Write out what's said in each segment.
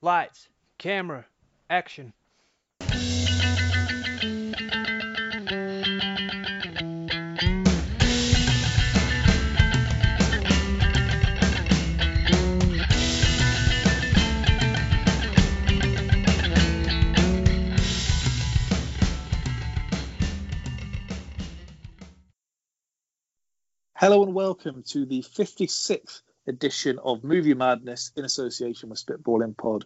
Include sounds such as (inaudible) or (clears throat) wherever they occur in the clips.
Lights, camera, action. Hello and welcome to the 56th edition of Movie Madness in association with Spitballing Pod.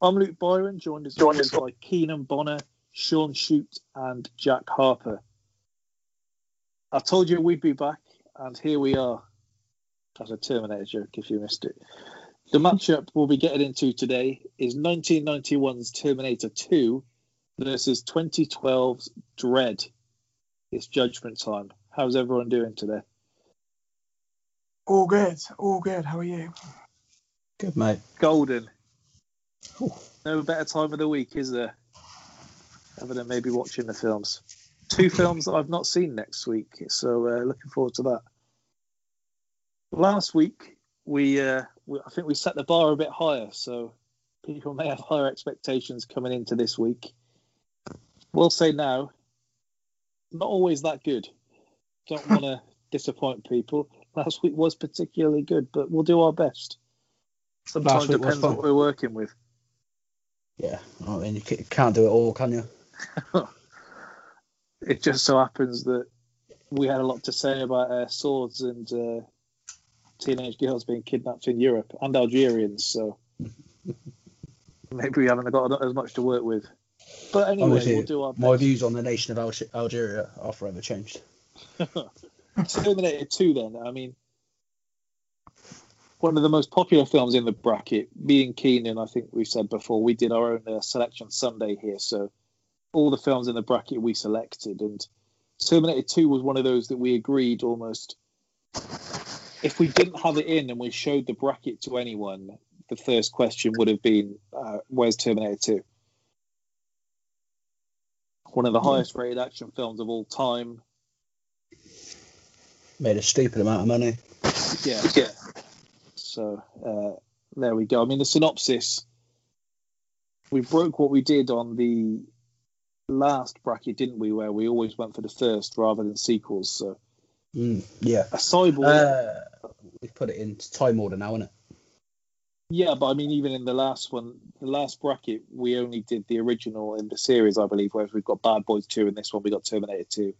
I'm Luke Byron, joined as always by Keenan Bonner, Sean Shute, and Jack Harper. I told you we'd be back, and here we are. That's a Terminator joke if you missed it. The matchup we'll be getting into today is 1991's Terminator 2 versus 2012's Dread. It's judgment time. How's everyone doing today? All good, all good. How are you? Good, mate. Golden. Ooh. No better time of the week, is there? Other than maybe watching the films. Two films that I've not seen next week, so uh, looking forward to that. Last week, we, uh, we I think we set the bar a bit higher, so people (laughs) may have higher expectations coming into this week. We'll say now, not always that good. Don't want to disappoint people. Last week was particularly good, but we'll do our best. Sometimes Last week depends what we're working with. Yeah, I mean, you can't do it all, can you? (laughs) It just so happens that we had a lot to say about uh, swords and uh, teenage girls being kidnapped in Europe and Algerians, so (laughs) maybe we haven't got as much to work with. But anyway, Obviously, we'll do our best. My views on the nation of Alge- Algeria are forever changed. (laughs) Terminator 2, then. I mean, one of the most popular films in the bracket, Me and Keenan, I think we've said before, we did our own uh, selection Sunday here. So all the films in the bracket we selected. And Terminator 2 was one of those that we agreed almost. If we didn't have it in and we showed the bracket to anyone, the first question would have been, uh, Where's Terminator 2? One of the highest rated action films of all time. Made a stupid amount of money. yeah, yeah. So uh, there we go. I mean, the synopsis. We broke what we did on the last bracket, didn't we? Where we always went for the first rather than sequels. So Mm, yeah. a cyborg. Uh, we've put it in time order now, isn't it? yeah, but I mean, even in the last one, the last bracket, we only did the original in the series, I believe. Whereas we've got Bad Boys Two, and this one we got Terminator Two.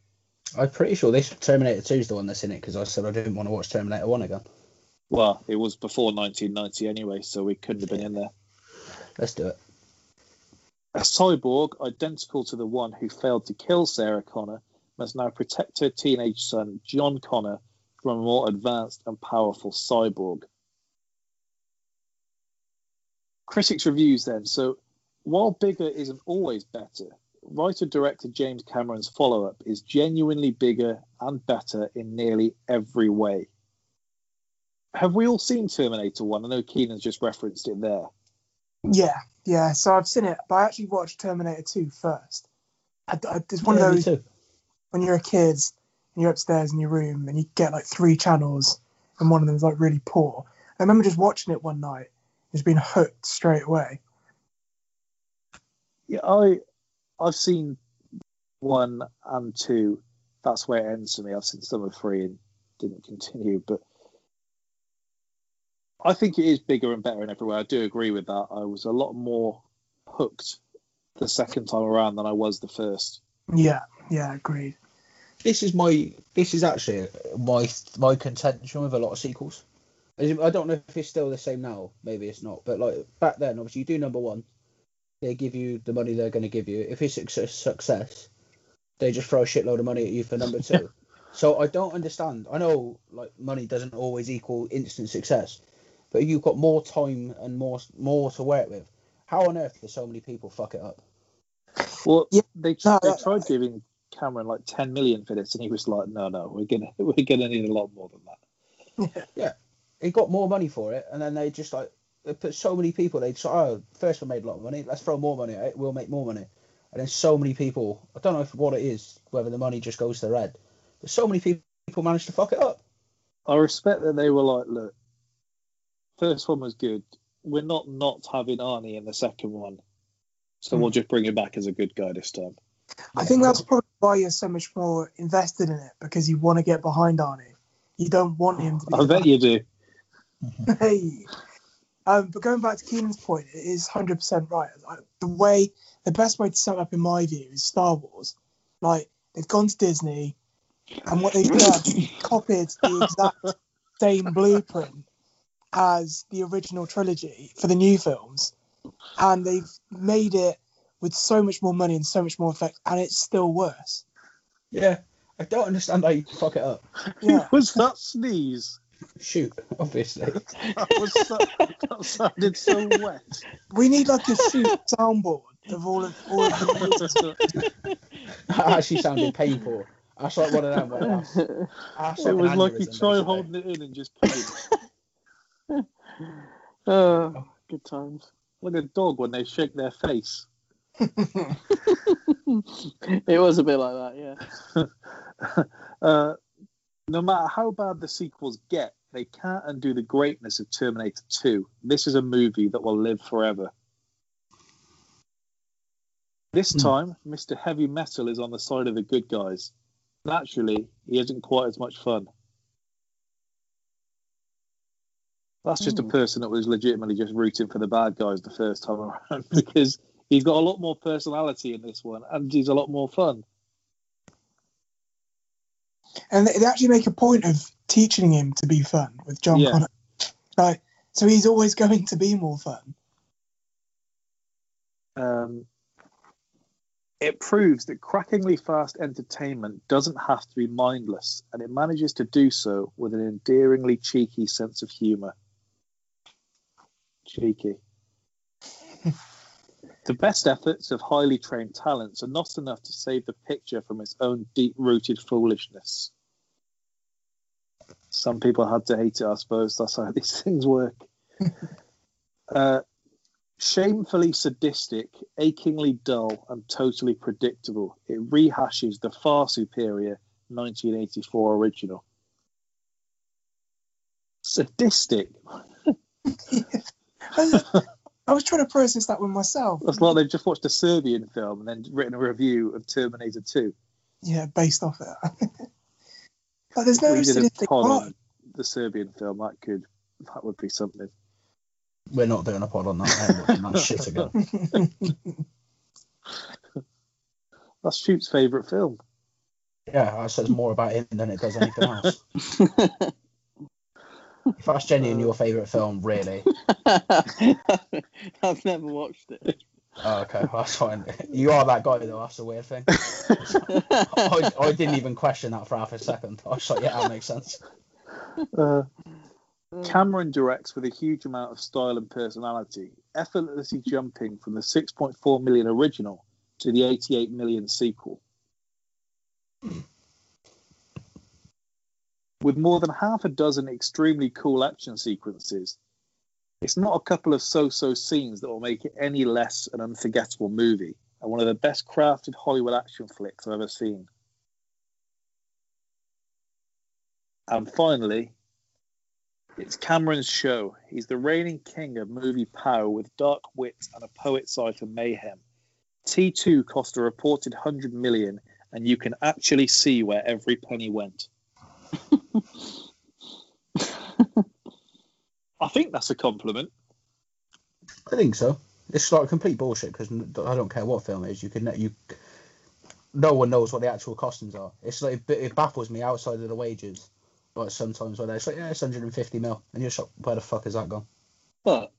I'm pretty sure this Terminator 2 is the one that's in it because I said I didn't want to watch Terminator 1 again. Well, it was before 1990 anyway, so we couldn't have been in there. Let's do it. A cyborg identical to the one who failed to kill Sarah Connor must now protect her teenage son, John Connor, from a more advanced and powerful cyborg. Critics' reviews then. So, while bigger isn't always better, writer director James Cameron's follow up is genuinely bigger and better in nearly every way. Have we all seen Terminator 1? I know Keenan's just referenced it there. Yeah, yeah. So I've seen it, but I actually watched Terminator 2 first. I, I, it's one Yeah, of those too. when you're a kid and you're upstairs in your room and you get like three channels and one of them is like really poor. I remember just watching it one night, and just being hooked straight away. Yeah, I I've seen one and two. That's where it ends for me. I've seen some of three and didn't continue, but I think it is bigger and better in every way. I do agree with that. I was a lot more hooked the second time around than I was the first. Yeah, yeah, agreed. This is my. This is actually my my contention with a lot of sequels. I don't know if it's still the same now. Maybe it's not. But like back then, obviously, you do number one, they give you the money they're going to give you. If it's a success, success, they just throw a shitload of money at you for number two. (laughs) so I don't understand. I know like money doesn't always equal instant success, but you've got more time and more more to work with. How on earth do so many people fuck it up? Well, Yeah, they no, they that- tried giving Cameron like ten million for this, and he was like, "No, no, we're gonna (laughs) we're gonna need a lot more than that." Yeah, he got more money for it, and then they just like they put so many people. They just oh, first one made a lot of money. Let's throw more money at it. We'll make more money. And then so many people. I don't know if what it is, whether the money just goes to their head, but so many people managed to fuck it up. I respect that they were like, "Look, first one was good. we're not not having Arnie in the second one, so Hmm. we'll just bring him back as a good guy this time. I think that's probably why you're so much more invested in it because you want to get behind Arnie. You don't want him to be. I bet you do. (laughs) hey. Um, but going back to Keenan's point, it is hundred percent right. Like, the way, the best way to sum it up in my view is Star Wars. Like they've gone to Disney, and what they've done, is (laughs) copied the exact same blueprint as the original trilogy for the new films, and they've made it with so much more money and so much more effect, and it's still worse. Yeah, I don't understand how you fuck it up. Yeah. (laughs) Was that sneeze? Shoot, obviously. (laughs) That was so, that sounded so wet. We need like a shoot soundboard of all of all of the (laughs) That actually sounded painful. That's like one of them. Where that's, (laughs) that's it an was like you aneurysm, tried holding it in and just paid. oh, good times. like a dog when they shake their face. It was a bit like that, yeah. uh, no matter how bad the sequels get, they can't undo the greatness of Terminator 2. This is a movie that will live forever. This Hmm. time, Mr. Heavy Metal is on the side of the good guys. Naturally, he isn't quite as much fun. That's just a Hmm. person that was legitimately just rooting for the bad guys the first time (laughs) around because he's got a lot more personality in this one and he's a lot more fun. And they, they actually make a point of teaching him to be fun with John Yeah. Connor. Like, so he's always going to be more fun. um, it proves that crackingly fast entertainment doesn't have to be mindless, and it manages to do so with an endearingly cheeky sense of humour. Cheeky. The best efforts of highly trained talents are not enough to save the picture from its own deep rooted foolishness. Some people had to hate it, I suppose. That's how these (laughs) things work. (laughs) uh, shamefully sadistic, achingly dull, and totally predictable. It rehashes the far superior 1984 original. Sadistic. (laughs) I, I was trying to process that with myself. That's like they've just watched a Serbian film and then written a review of Terminator 2. Yeah, based off it. (laughs) but there's no we did a pod on the Serbian film. That could, that would be something. We're not doing a pod on that. I'm watching that shit again. (laughs) That's Shoot's favourite film. Yeah, that says more about him than it does anything else. (laughs) If that's genuinely your favourite film, really. (laughs) I've never watched it. Oh, okay, that's fine. You are that guy, though. That's a weird thing. (laughs) I, I didn't even question that for half a second. I was like, yeah, that makes sense. Uh, Cameron directs with a huge amount of style and personality, effortlessly jumping from the 6.4 million original to the 88 million sequel. With more than half a dozen extremely cool action sequences, it's not a couple of so so scenes that will make it any less an unforgettable movie, and one of the best crafted Hollywood action flicks I've ever seen. And finally, it's Cameron's show. He's the reigning king of movie power with dark wit and a poet's eye for mayhem. T2 cost a reported 100 million, and you can actually see where every penny went. (laughs) I think that's a compliment. I think so. It's like complete bullshit because I don't care what film it is. You can you. No one knows what the actual costumes are. It's like it, baffles me outside of the wages. Like sometimes when they're like, yeah, it's 150 mil, and you're shocked. where the fuck has that gone? But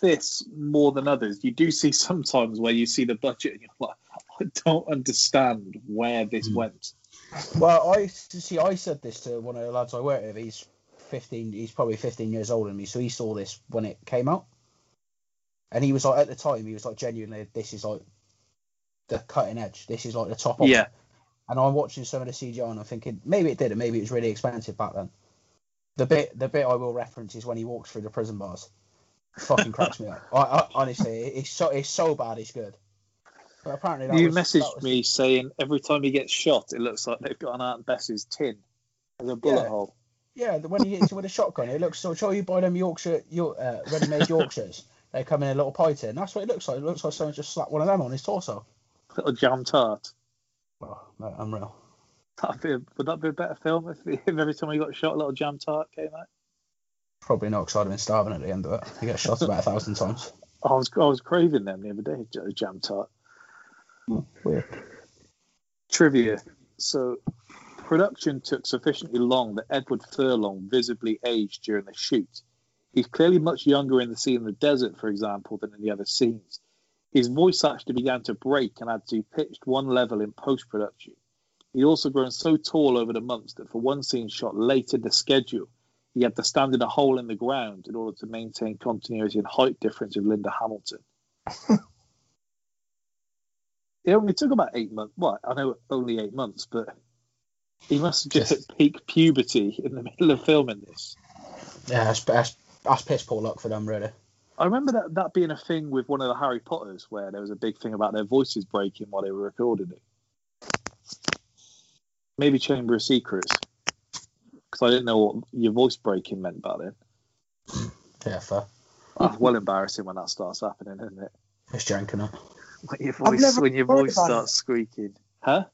this, more than others, you do see sometimes where you see the budget and you're like, (laughs) I don't understand where this Hmm. went. Well, I see. I said this to one of the lads I work with. He's 15. He's probably 15 years older than me, so he saw this when it came out, and he was like, at the time, he was like, genuinely, this is like the cutting edge. This is like the top. Of it. Yeah. And I'm watching some of the CGI and I'm thinking maybe it did, and maybe it was really expensive back then. The bit, the bit I will reference is when he walks through the prison bars. Fucking cracks me up. I, I, honestly, it's so it's so bad, it's good. But apparently, you was, messaged was- me saying every time he gets shot, it looks like they've got an Aunt Bessie's tin as a bullet Yeah. hole. Yeah, the- when he hits it with a shotgun, it looks so. Sure, you buy them Yorkshire, York, uh, ready-made (laughs) Yorkshires. They come in a little pie tin. That's what it looks like. It looks like someone just slapped one of them on his torso. Little jam tart. Oh, mate, unreal. That'd be a, would that be a better film if, if every time he got shot, a little jam tart came out? Probably not, because I'd have been starving at the end of it. He gets shot about a thousand times. I was I was craving them the other day, j- jam tart. Trivia. So, production took sufficiently long that Edward Furlong visibly aged during the shoot. He's clearly much younger in the scene in the desert, for example, than in the other scenes. His voice actually began to break and had to be pitched one level in post production. He'd also grown so tall over the months that for one scene shot late in the schedule, he had to stand in a hole in the ground in order to maintain continuity and height difference with Linda Hamilton. (laughs) it only took about eight months. Well, I know only eight months, but he must have just hit peak puberty in the middle of filming this. Yeah, that's, that's, that's piss poor luck for them, really. I remember that, that being a thing with one of the Harry Potters where there was a big thing about their voices breaking while they were recording it. Maybe Chamber of Secrets. Because I didn't know what your voice breaking meant back then. Yeah, fair. Well embarrassing when that starts happening, isn't it? It's janking it. When your voice, when your voice about starts squeaking. Huh?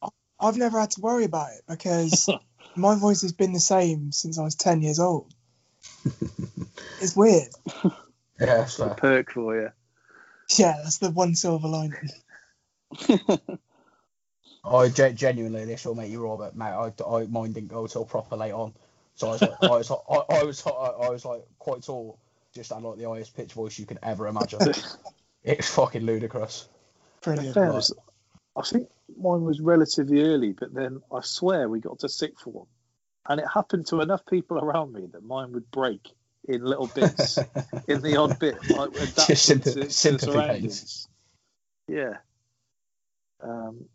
I've never had to worry about it because (laughs) my voice has been the same since I was 10 years old. (laughs) It's weird. (laughs) Yeah, that's It's a perk for you. Yeah, that's the one silver lining. I ge- genuinely, this will make you raw, but mate, I, I mine didn't go till proper late on. So I was, like, I was, I, I was, I, I was like quite tall, just had like the highest pitch voice you could ever imagine. it's fucking ludicrous. Brilliant. Fairness, I think mine was relatively early, but then I swear we got to sixth form, and it happened to enough people around me that mine would break in little bits, (laughs) in the odd bit, like sympa- to, to surroundings. Yeah. Um,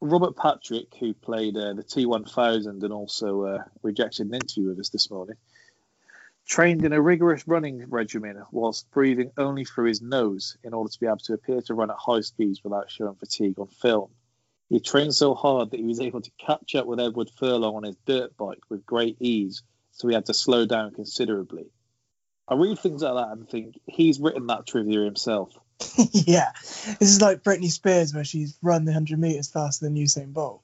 Robert Patrick, who played uh, the T1000 and also uh, rejected an interview with us this morning, trained in a rigorous running regimen whilst breathing only through his nose in order to be able to appear to run at high speeds without showing fatigue on film. He trained so hard that he was able to catch up with Edward Furlong on his dirt bike with great ease, so he had to slow down considerably. I read things like that and think he's written that trivia himself. (laughs) yeah, this is like Britney Spears where she's run the 100 meters faster than Usain Bolt.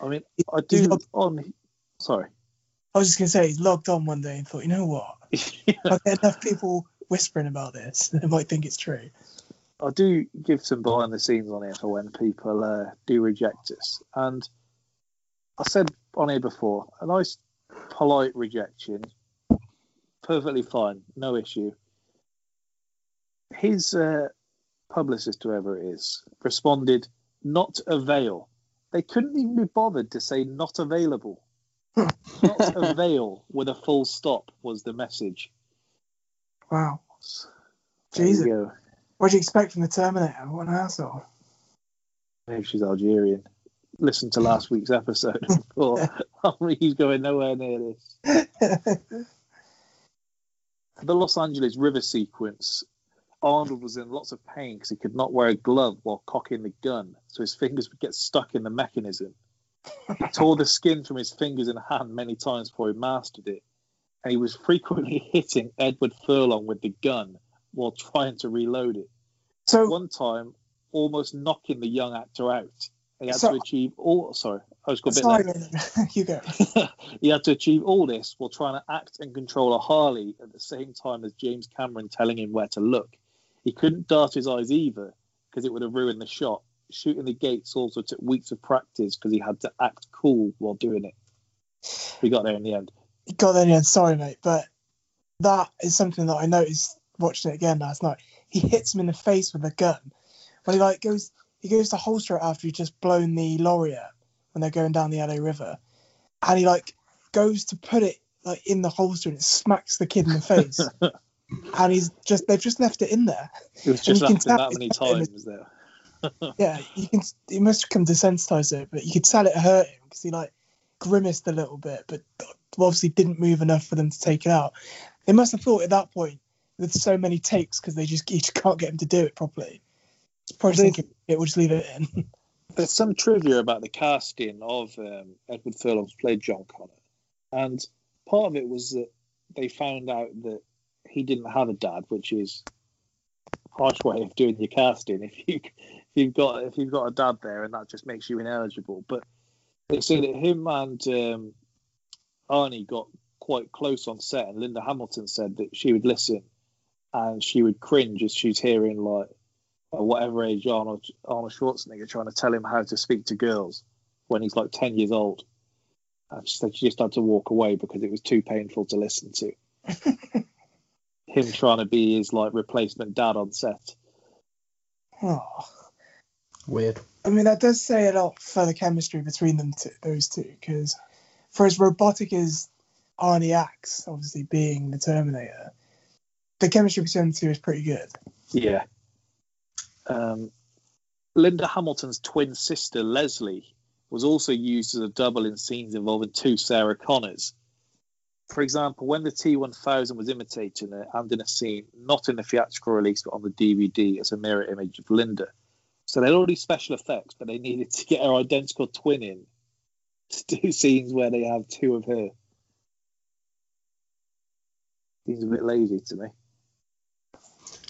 I mean, I do not- on. Sorry. I was just going to say, he's logged on one day and thought, you know what? If I get enough people whispering about this, (laughs) they might think it's true. I do give some behind the scenes on here for when people uh, do reject us. And I said on here before, a nice, polite rejection, perfectly fine, no issue. His uh, publicist, whoever it is, responded, not avail. They couldn't even be bothered to say not available. Not a veil with a full stop was the message. Wow. Jesus. What do you expect from the Terminator? What an asshole. Maybe she's Algerian. Listen to last week's episode and thought, oh, he's going nowhere near this. (laughs) The Los Angeles River sequence, Arnold was in lots of pain because he could not wear a glove while cocking the gun, so his fingers would get stuck in the mechanism. He tore the skin from his fingers and hand many times before he mastered it, and he was frequently (laughs) hitting Edward Furlong with the gun while trying to reload it so, one time almost knocking the young actor out. He had So- to achieve all. Sorry, I was got a bit sorry, (laughs) you go. (laughs) he had to achieve all this while trying to act and control a Harley at the same time as James Cameron telling him where to look. He couldn't dart his eyes either because it would have ruined the shot. Shooting the gates also took weeks of practice because he had to act cool while doing it. We got there in the end. You got there in the end. Sorry, mate, but that is something that I noticed watching it again last night. He hits him in the face with a gun. When he like goes, he goes to holster it after he's just blown the lorry up when they're going down the LA River, and he like goes to put it like in the holster and it smacks the kid in the face. (laughs) and he's just they've just left it in there. It was just can that many it's not in the- times there. Yeah, you can. He must become desensitized to it, but you could tell it hurt him because he like grimaced a little bit, but obviously didn't move enough for them to take it out. They must have thought at that point with so many takes because they just you just can't get him to do it properly. It's probably thinking it will just leave it in. (laughs) There's some trivia about the casting of um, Edward Furlong's played John Connor. And part of it was that they found out that he didn't have a dad, which is a harsh way of doing your casting. If you you've got if you've got a dad there, and that just makes you ineligible. But they say that him and um, Arnie got quite close on set, and Linda Hamilton said that she would listen and she would cringe as she's hearing like at whatever age Arnold Arnold Schwarzenegger trying to tell him how to speak to girls when he's like ten years old. And she said she just had to walk away because it was too painful to listen to. (laughs) Him trying to be his like replacement dad on set. Oh. Weird. I mean, that does say a lot for the chemistry between them two, those two, because for as robotic as Arnie acts, obviously being the Terminator, the chemistry between the two is pretty good. Yeah. Um, Linda Hamilton's twin sister Leslie was also used as a double in scenes involving two Sarah Connors. For example, when the T1000 was imitating her and in a scene, not in the theatrical release but on the DVD as a mirror image of Linda. So they'd already special effects, but they needed to get her identical twin in to do (laughs) scenes where they have two of her. Seems a bit lazy to me.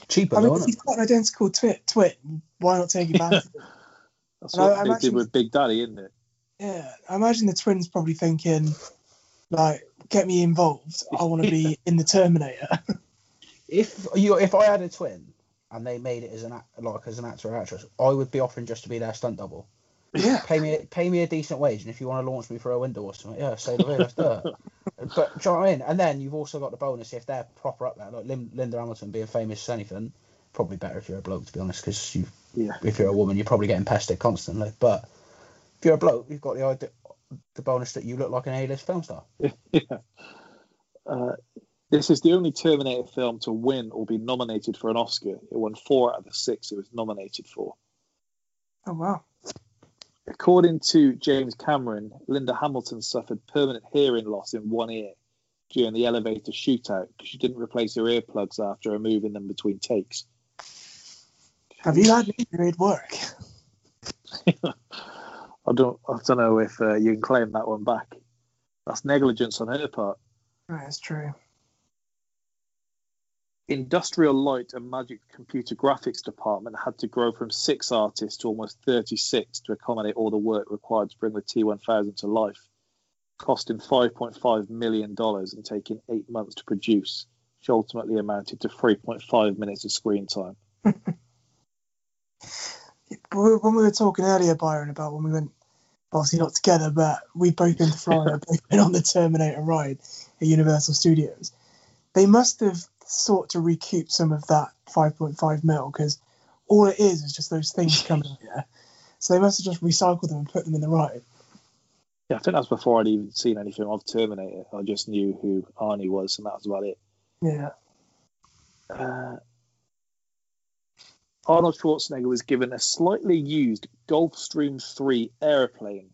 Cheaper, I mean, though, if you've got an identical twi- twin, why not take advantage of it? (laughs) That's And what I they imagine- did with Big Daddy, isn't it? Yeah, I imagine the twins probably thinking, like, get me involved. I want to be (laughs) in the Terminator. If you if I had a twin and they made it as an like as an actor or actress, I would be offering just to be their stunt double. yeah. Pay me pay me a decent wage, and if you want to launch me through a window or something, yeah, say the way, let's do it. (laughs) But do you know what I mean? And then you've also got the bonus if they're proper up there, like Lin- Linda Hamilton being famous as anything. Probably better if you're a bloke, to be honest, because you Yeah. if you're a woman, you're probably getting pestered constantly. But if you're a bloke, you've got the idea, the bonus that you look like an A-list film star. (laughs) yeah. Uh, this is the only Terminator film to win or be nominated for an Oscar. It won four out of the six it was nominated for. Oh, wow. According to James Cameron, Linda Hamilton suffered permanent hearing loss in one ear during the elevator shootout because she didn't replace her earplugs after removing them between takes. Have you had period work? (laughs) I don't, I don't know if uh, you can claim that one back. That's negligence on her part. Right, that's true. Industrial Light and Magic Computer Graphics Department had to grow from six artists to almost 36 to accommodate all the work required to bring the T1000 to life, costing $5.5 million and taking eight months to produce, which ultimately amounted to 3.5 minutes of screen time. (laughs) When we were talking earlier, Byron, about when we went, obviously not together, but we'd both been to Florida, both been on the Terminator ride at Universal Studios. They must have sought to recoup some of that 5.5 mil because all it is is just those things (laughs) coming here. So they must have just recycled them and put them in the right. Yeah, I think that's before I'd even seen anything of Terminator. I just knew who Arnie was, and that was about it. Yeah. Uh, Arnold Schwarzenegger was given a slightly used Gulfstream 3 airplane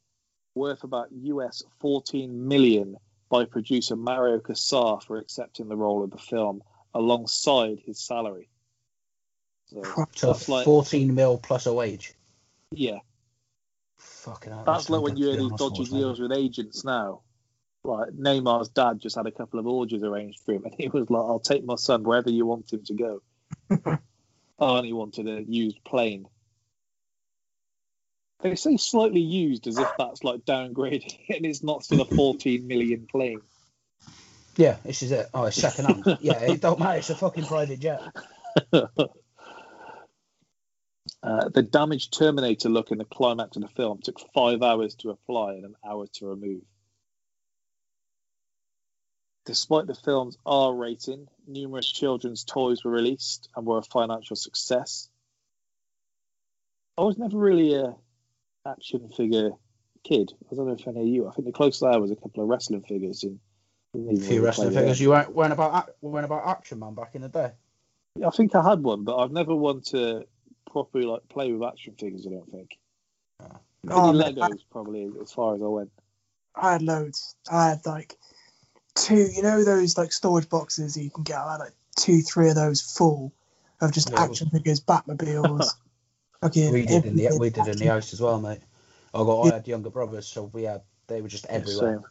worth about US 14 million by producer Mario Kassar for accepting the role of the film alongside his salary. So, So that's like, 14 mil plus a wage. yeah, Fucking hell. that's like when you hear these dodgy deals with agents now. Like Neymar's dad just had a couple of orgies arranged for him, and he was like, "I'll take my son wherever you want him to go." (laughs) Arnie wanted a used plane. They say slightly used as if that's like downgrading, (laughs) and it's not still a 14 million plane. Yeah, this is it. Oh, it's second hand. (laughs) yeah, it don't matter. It's a fucking private jet. (laughs) Uh, the damaged Terminator look in the climax of the film took five hours to apply and an hour to remove. Despite the film's R rating, numerous children's toys were released and were a financial success. I was never really a action figure kid. I don't know if any of you. I think the closest I was a couple of wrestling figures. And A few wrestling figures. You weren't, weren't about ac- weren't about Action Man back in the day. Yeah, I think I had one, but I've never wanted to properly like play with action figures. I don't think. Maybe Oh, man, Legos probably as far as I went. I had loads. I had like two, you know, those like storage boxes you can get. I had like two, three of those full of just Yeah. action figures, Batmobiles. (laughs) fucking We did in the everything we did in the action. house as well, mate. I got I had younger brothers, so we had they were just everywhere. Same.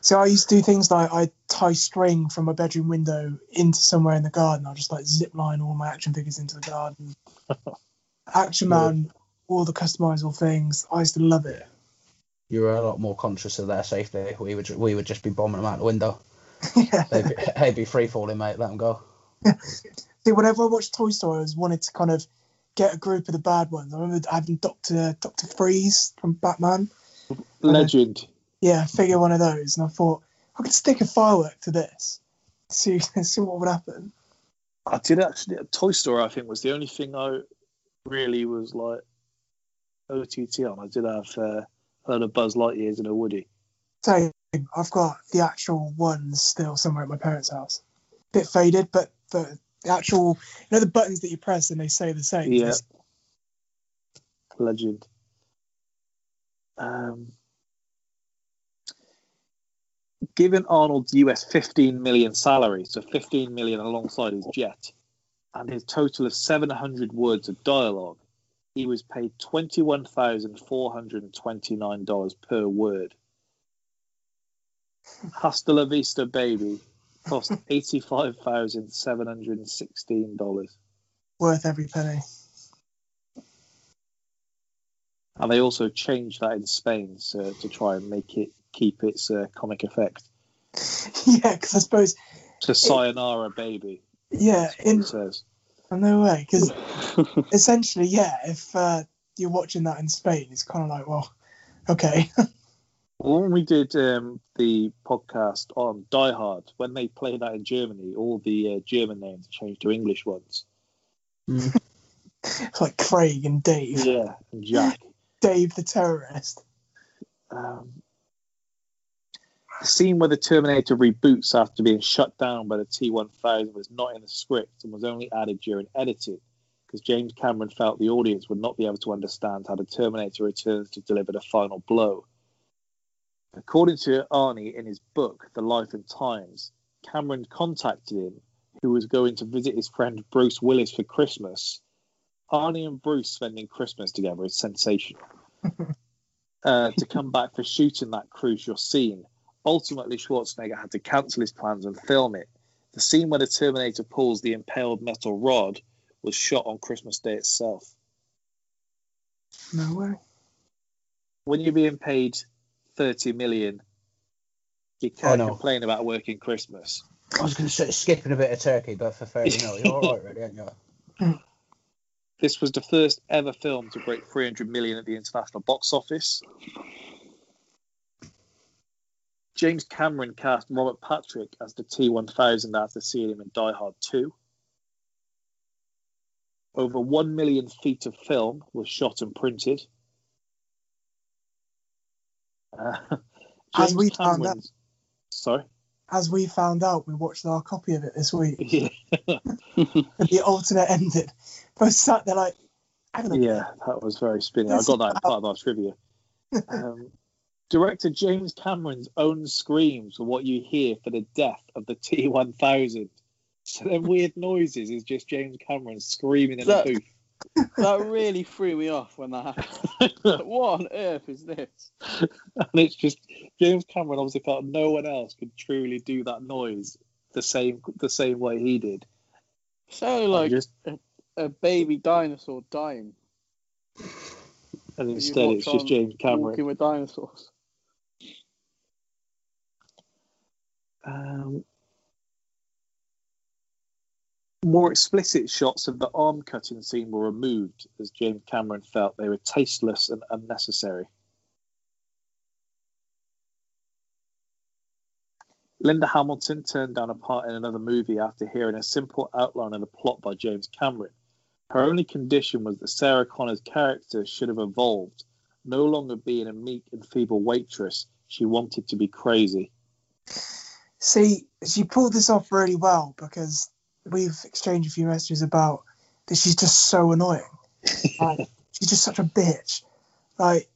So I used to do things like I'd tie string from my bedroom window into somewhere in the garden. I'll just like zip line all my action figures into the garden. (laughs) Action Man, all the customizable things. I used to love it. You were a lot more conscious of their safety. We would we would just be bombing them out the window. (laughs) yeah. They'd be, they'd be free falling, mate. Let them go. (laughs) See, whenever I watched Toy Story, I was wanted to kind of get a group of the bad ones. I remember having Doctor Doctor Freeze from Batman. Legend. Yeah, figure one of those, and I thought I could stick a firework to this. See, (laughs) see what would happen. I did actually. A Toy Story, I think, was the only thing I really was like OTT on. I did have uh, heard of Buzz Lightyear's and a Woody. So I've got the actual ones still somewhere at my parents' house. Bit faded, but the, the actual, you know, the buttons that you press and they say the same. Yeah. Legend. Um, given Arnold's US 15 million salary, so 15 million alongside his jet, and his total of 700 words of dialogue, he was paid $21,429 per word. Hasta la vista, baby, cost (laughs) $85,716. Worth every penny. And they also changed that in Spain so, to try and make it keep its uh, comic effect. (laughs) yeah, because I suppose, To Sayonara Baby, yeah, in it says. no way, because (laughs) essentially, yeah, if uh, you're watching that in Spain, it's kind of like, well, okay, (laughs) when we did um, the podcast on Die Hard, when they play that in Germany, all the uh, German names changed to English ones. it's like Craig and Dave, Yeah, and Jack. Dave the terrorist. Um, the scene where the Terminator reboots after being shut down by the T1000 was not in the script and was only added during editing because James Cameron felt the audience would not be able to understand how the Terminator returns to deliver the final blow. According to Arnie in his book, The Life and Times, Cameron contacted him, who was going to visit his friend Bruce Willis for Christmas. Arnie and Bruce spending Christmas together is sensational. (laughs) uh, to come back for shooting that crucial scene. Ultimately, Schwarzenegger had to cancel his plans and film it. The scene where the Terminator pulls the impaled metal rod was shot on Christmas Day itself. No way. When you're being paid 30 million, you can't oh, know. complain about working Christmas. I was going to say skipping a bit of turkey, but for fair, (laughs) you know, you're all right, really, aren't you? This was the first ever film to break 300 million at the international box office. James Cameron cast Robert Patrick as the T1000 after seeing him in Die Hard 2. Over 1 million feet of film was shot and printed. Uh, (laughs) As we found out. Sorry? As we found out, we watched our copy of it this week. (laughs) Yeah. (laughs) the alternate ending. Both sat there like, hang on a minute. Yeah, that was very spinny. I got that in part of our trivia. Um, director James Cameron's own screams were what you hear for the death of the T1000. So them weird noises is just James Cameron screaming in Look. a booth. that really threw me off when that happened. (laughs) What on earth is this? and it's just James Cameron obviously felt no one else could truly do that noise the same the same way he did. Sounded like just, a baby dinosaur dying. and instead it's just James Cameron. Walking with dinosaurs. Um, more explicit shots of the arm cutting scene were removed as James Cameron felt they were tasteless and unnecessary. Linda Hamilton turned down a part in another movie after hearing a simple outline of the plot by James Cameron. Her only condition was that Sarah Connor's character should have evolved, no longer being a meek and feeble waitress. She wanted to be crazy. See, she pulled this off really well because we've exchanged a few messages about that she's just so annoying. (laughs) Like, she's just such a bitch. Like,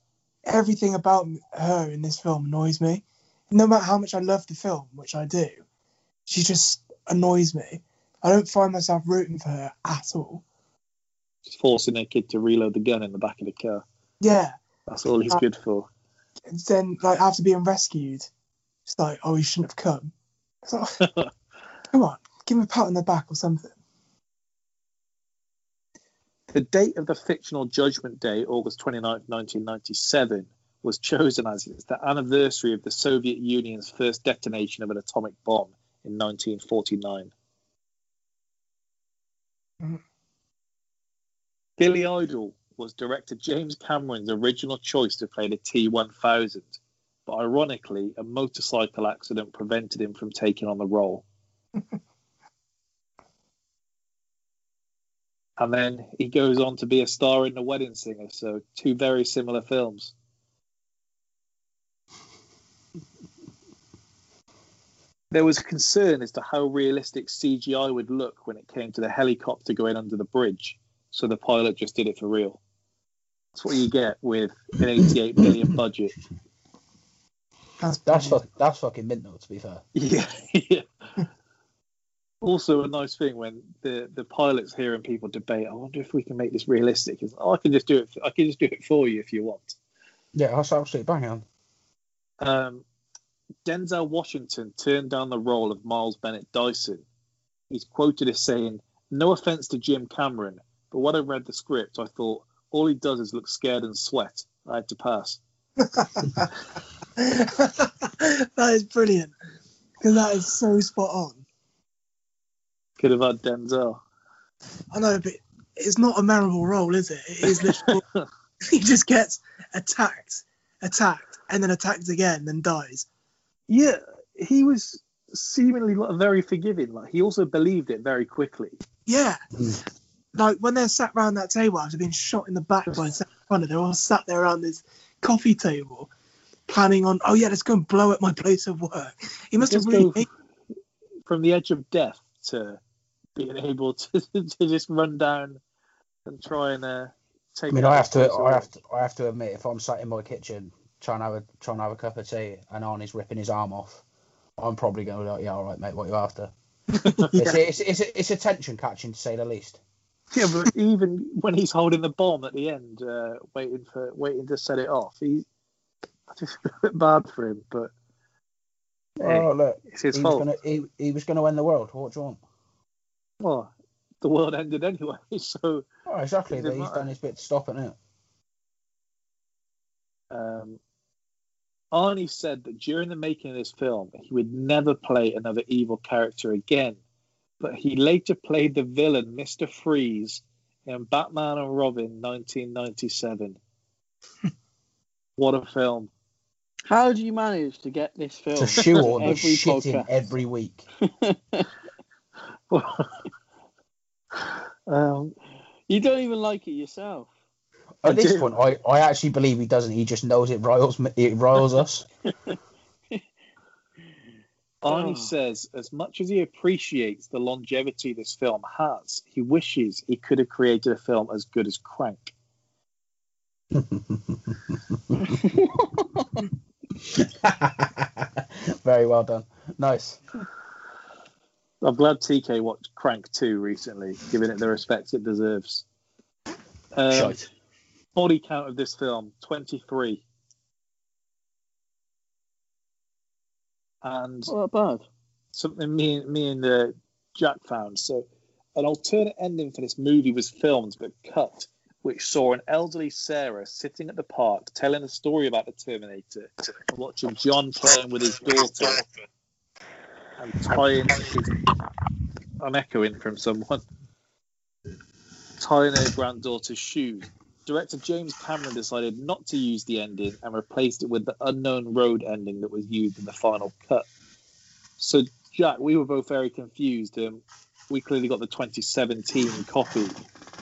everything about her in this film annoys me. No matter how much I love the film, which I do, she just annoys me. I don't find myself rooting for her at all. Just forcing their kid to reload the gun in the back of the car. Yeah. That's all he's good for. And then, like, after being rescued, It's like, oh, he shouldn't have come. Like, (laughs) come on, give him a pat on the back or something. The date of the fictional Judgment Day, August 29th, 1997, was chosen as it's the anniversary of the Soviet Union's first detonation of an atomic bomb in 1949. Mhm. Billy Idol was director James Cameron's original choice to play the T 1000, but ironically, a motorcycle accident prevented him from taking on the role. (laughs) and then he goes on to be a star in The Wedding Singer, so two very similar films. There was concern as to how realistic CGI would look when it came to the helicopter going under the bridge, so the pilot just did it for real. That's what you get with an 88 million budget. That's, That's brilliant. fuck, that's fucking mint though, to be fair. (laughs) Yeah. yeah. (laughs) Also, a nice thing when the, the pilots hearing people debate. I wonder if we can make this realistic. It's, oh, I can just do it. I can just do it for you if you want. Yeah, that's absolutely bang on. Um, Denzel Washington turned down the role of Miles Bennett Dyson. He's quoted as saying, "No offense to Jim Cameron, but when I read the script, I thought all he does is look scared and sweat. I had to pass." (laughs) that is brilliant because that is so spot on. Could have had Denzel. I know, but it's not a memorable role, is it? It is literally (laughs) he just gets attacked, attacked, and then attacked again, then dies. Yeah, he was seemingly like very forgiving. Like he also believed it very quickly. Yeah. Mm. Like when they're sat around that table after being shot in the back by a runner, they're all sat there around this coffee table, planning on, oh yeah, let's go and blow up my place of work. He must have Just really. go from the edge of death to being able to, (laughs) to just run down and try and uh, I mean, I have to, place I have to, I have to admit, if I'm sat in my kitchen trying to have a, trying to have a cup of tea, and Arnie's ripping his arm off, I'm probably going to be like, yeah, all right, mate, what you after? (laughs) It's, it's, it's, it's attention catching to say the least. Yeah, but even when he's holding the bomb at the end, uh, waiting for waiting to set it off, he I just feel a bit bad for him, but hey, Oh look, it's his he was fault. gonna, he, he was going to end the world. What do you want? Well, the world ended anyway, (laughs) so Oh, exactly. But he's matter. done his bit to stop it now. um, Arnie said that during the making of this film, he would never play another evil character again. But he later played the villain, Mr. Freeze, in Batman and Robin 1997. (laughs) what a film. How do you manage to get this film? To shoehorn the every shit in every week. (laughs) um, You don't even like it yourself. I At this do. point, I, I actually believe he doesn't. He just knows it riles it riles us. (laughs) Arnie Oh. says, as much as he appreciates the longevity this film has, he wishes he could have created a film as good as Crank. (laughs) Very well done. Nice. I'm glad TK watched Crank 2 recently, giving it the respect it deserves. Um, Shite. body count of this film 23. And bad. something me, me and uh, Jack found. So, an alternate ending for this movie was filmed but cut, which saw an elderly Sarah sitting at the park telling a story about the Terminator, watching John playing with his daughter and tying his. I'm echoing from someone. Tying her granddaughter's shoes. Director James Cameron decided not to use the ending and replaced it with the unknown road ending that was used in the final cut. So, Jack, we were both very confused. Um, we clearly got the 2017 copy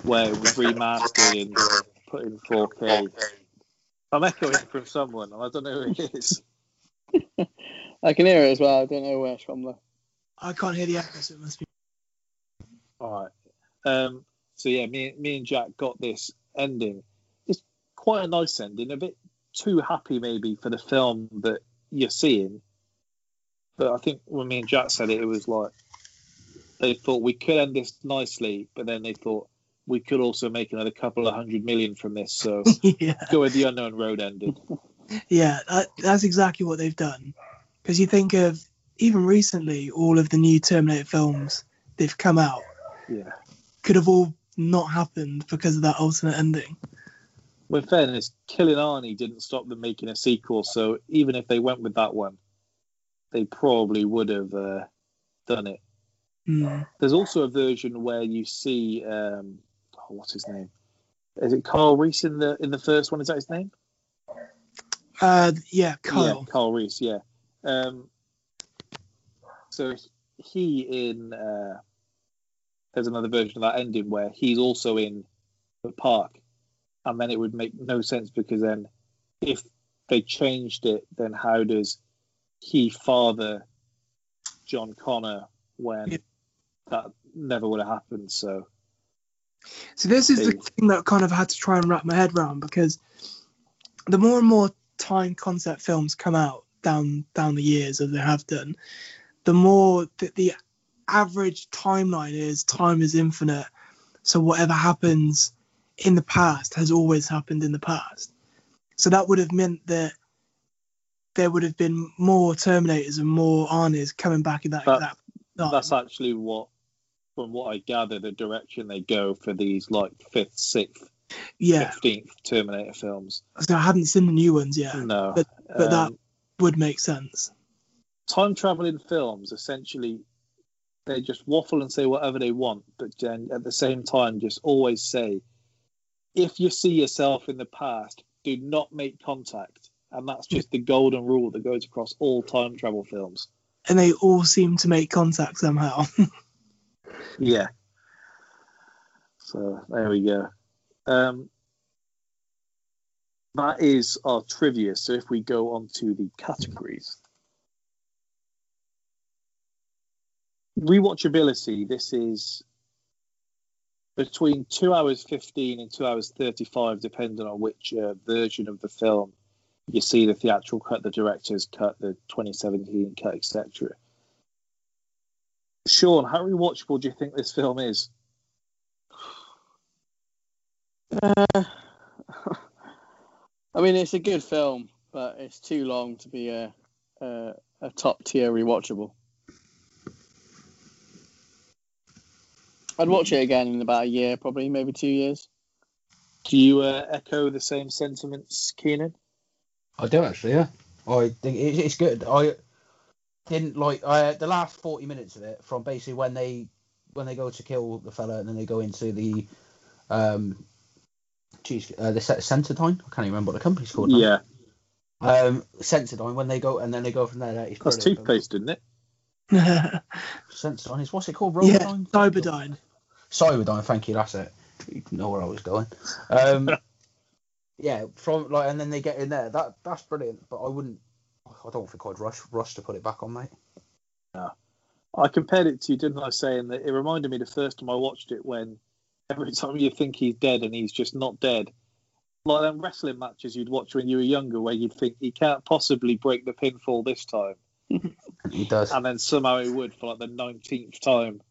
where it was remastered and put in 4K. I'm echoing from someone, and I don't know who it is. (laughs) I can hear it as well. I don't know where it's from though. I can't hear the echo, so it must be. All right. Um, so yeah, me, me and Jack got this ending. It's quite a nice ending. A bit too happy maybe for the film that you're seeing. But I think when me and Jack said it, it was like they thought we could end this nicely, but then they thought we could also make another couple of hundred million from this. So (laughs) yeah, go with the unknown road ending. (laughs) yeah, that, that's exactly what they've done. Because you think of even recently, all of the new Terminator films they've come out Yeah. could have all not happened because of that alternate ending. Well, in fairness, Killing Arnie didn't stop them making a sequel, so even if they went with that one, they probably would have uh, done it. Hmm. There's also a version where you see um, oh, what's his name? Is it Carl Reese in the in the first one? Is that his name? Uh, yeah, Kyle. Yeah, Carl Reese. Yeah. Um, so he in uh, there's another version of that ending where he's also in the park, and then it would make no sense because then if they changed it, then how does he father John Connor when Yeah. that never would have happened? So So this is the thing that kind of had to try and wrap my head around because the more and more time concept films come out down down the years as they have done, the more that the average timeline is time is infinite. So whatever happens in the past has always happened in the past. So that would have meant that there would have been more Terminators and more Arnie's coming back in that That- time. that's actually what, from what I gather, the direction they go for these like fifth, sixth, yeah. fifteenth Terminator films. So I hadn't seen the new ones yet. No, But- but that- Um, Would make sense. time traveling films essentially they just waffle and say whatever they want, but then at the same time just always say, if you see yourself in the past, do not make contact, and that's just the golden rule that goes across all time travel films. and they all seem to make contact somehow. (laughs) Yeah. So there we go. Um, that is our trivia. So if we go on to the categories. Rewatchability, this is between 2 hours 15 and 2 hours 35, depending on which uh, version of the film you see the theatrical cut, the director's cut, the 2017 cut, etc. Sean, how rewatchable do you think this film is? Uh, (laughs) I mean, it's a good film, but it's too long to be a a, a top tier rewatchable. I'd watch it again in about a year, probably maybe two years. Do you uh, echo the same sentiments, Keenan? I do actually, yeah. I think it's good. I didn't like I the last forty minutes of it from basically when they when they go to kill the fella and then they go into the um, geez, uh, the Sensodyne. I can't even remember what the company's called. now. Yeah, Um, Sensodyne when they go and then they go from there. That is that's brilliant. toothpaste, isn't it? (laughs) (laughs) yeah, Sensodyne is what's it called? Robodyne? Cyberdyne. Cyberdyne, thank you, that's it. You know where I was going. Um, (laughs) yeah, from like, and then they get in there. That that's brilliant. But I wouldn't. I don't think I'd rush rush to put it back on, mate. No. I compared it to you, didn't I? Saying that it reminded me the first time I watched it when every time you think he's dead and he's just not dead. Like them wrestling matches you'd watch when you were younger, where you'd think he can't possibly break the pinfall this time, (laughs) He does. and then somehow he would for like the nineteenth time.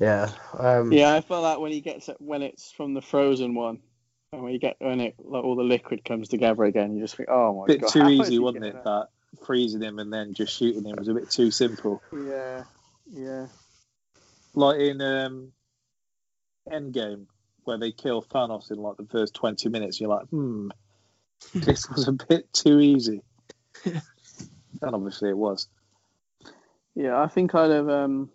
Yeah. Um, Yeah, I felt that when he gets it when it's from the frozen one, and when you get when it like, all the liquid comes together again, you just think, oh my bit god, (laughs) too easy, wasn't it? That freezing him and then just shooting him was a bit too simple. Yeah, yeah. Like in um, Endgame, where they kill Thanos in like the first twenty minutes, you're like, hmm, (laughs) this was a bit too easy. (laughs) and obviously it was. Yeah, I think I'd have. Um,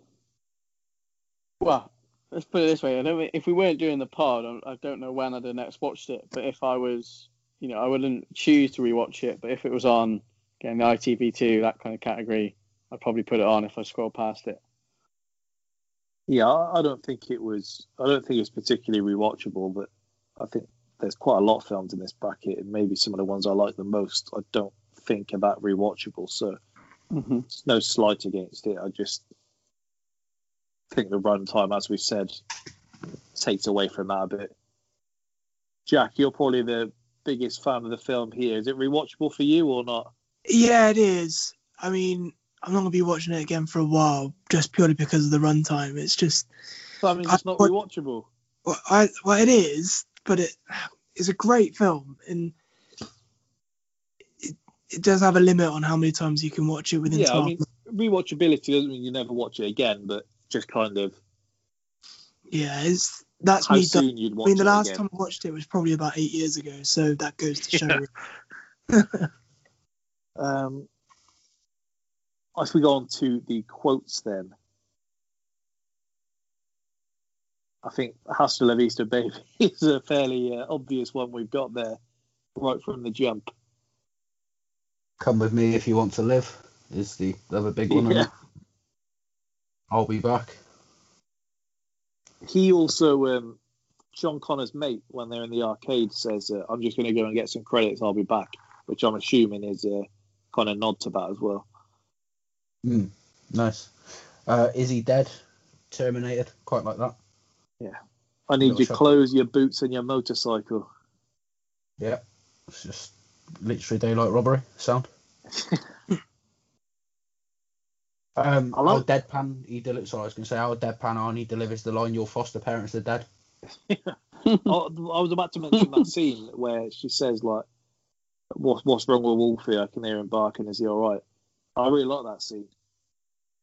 well, let's put it this way: I don't. If we weren't doing the pod, I- don't know when I'd have next watched it. But if I was, you know, I wouldn't choose to rewatch it. But if it was on, again, the ITV2, that kind of category, I'd probably put it on if I scroll past it. Yeah, I don't think it was. I don't think it's particularly rewatchable, but I think there's quite a lot of films in this bracket, and maybe some of the ones I like the most, I don't think are that rewatchable. So Mm-hmm. it's no slight against it. I just think the runtime, as we said, takes away from that a bit. Jack, you're probably the biggest fan of the film here. Is it rewatchable for you or not? Yeah, it is. I mean, I'm not gonna be watching it again for a while, just purely because of the runtime. It's just, I mean, it's not I- rewatchable. well, I, well, it is, but it's a great film, and it, it does have a limit on how many times you can watch it within Yeah, I 12 mean, rewatchability doesn't mean you never watch it again, but just kind of Yeah, it's that's how me done. soon you'd I mean, the last again. time I watched it was probably about eight years ago, so that goes to (laughs) show. (laughs) Um, as we go on to the quotes, then I think "Hasta la vista, baby" (laughs) is a fairly uh, obvious one we've got there, right from the jump. Come with me if you want to live is the other big one. Yeah. I'll be back. He also, um, John Connor's mate, when they're in the arcade, says, uh, "I'm just going to go and get some credits. I'll be back," which I'm assuming is a kind of nod to that as well. Mm, nice. Uh, is he dead? Terminated? Quite like that. Yeah. I need Little your shot. clothes, your boots, and your motorcycle. Yeah. It's just literally daylight robbery. Sound. (laughs) um, I like- how deadpan he delivers. Sorry, I was going to say how deadpan Arnie delivers the line, "Your foster parents are dead." I, (laughs) I was about to mention that scene where she says like, "What's what's wrong with Wolfie? I can hear him barking. Is he all right?" I really like that scene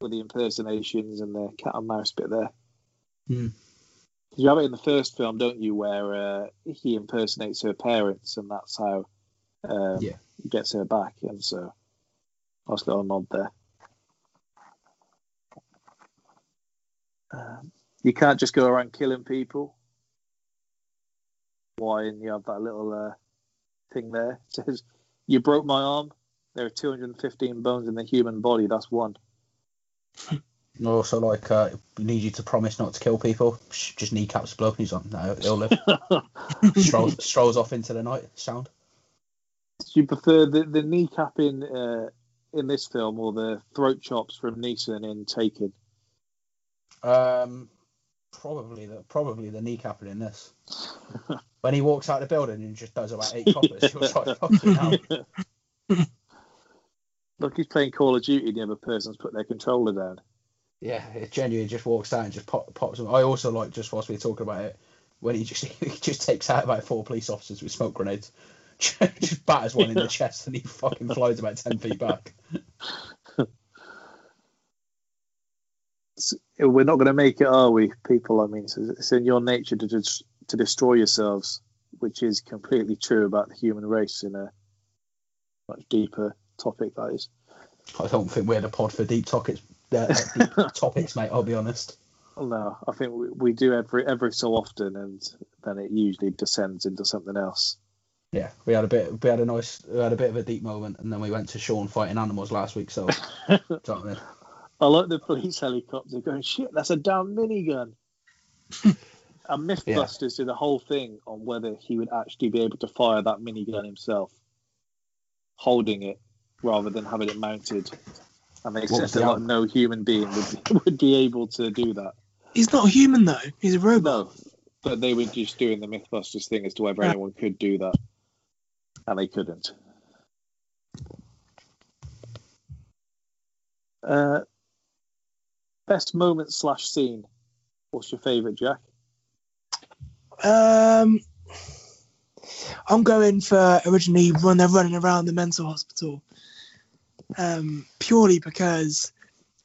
with the impersonations and the cat and mouse bit there. Hmm. You have it in the first film, don't you, where uh, he impersonates her parents, and that's how um, Yeah. he gets her back. And so I was got a nod there. Um, you can't just go around killing people. Why? And you have that little uh, thing there. It says, You broke my arm. There are 215 bones in the human body. That's one. (laughs) And also, like, uh, we need you to promise not to kill people. Just kneecaps the bloke, and he's on. No, he'll live. (laughs) strolls, strolls off into the night. Sound. Do you prefer the, the kneecapping uh, in this film or the throat chops from Neeson in Taken? Um, probably the probably the kneecapping in this. (laughs) when he walks out the building and just does about eight coppers, you're like, fucking hell. (laughs) Look, he's playing Call of Duty the other person's put their controller down. Yeah, it genuinely just walks out and just pop, pops them. I also like just whilst we we're talking about it, when he just (laughs) he just takes out about four police officers with smoke grenades, just batters one in the chest and he fucking flies about ten feet back. We're not going to make it, are we, people? I mean, it's- in your nature to to destroy yourselves, which is completely true about the human race in a much deeper topic. That is. I don't think we're the pod for deep topics, uh, deep (laughs) topics, mate. I'll be honest. No, I think we, we do every every so often, and then it usually descends into something else. Yeah, we had a bit, we had a nice, we had a bit of a deep moment, and then we went to Sean fighting animals last week. So, (laughs) do you know what I mean? I like the police helicopter going, shit, that's a damn minigun. (laughs) and Mythbusters did a whole thing on whether he would actually be able to fire that minigun himself, holding it rather than having it mounted. And they What said that like, no human being would be, (laughs) would be able to do that. He's not human though. He's a robot. No, but they were just doing the Mythbusters thing as to whether Yeah. anyone could do that, and they couldn't. Uh, best moment slash scene. What's your favourite, Jack? Um, I'm going for originally when they're running around the mental hospital. Um, purely because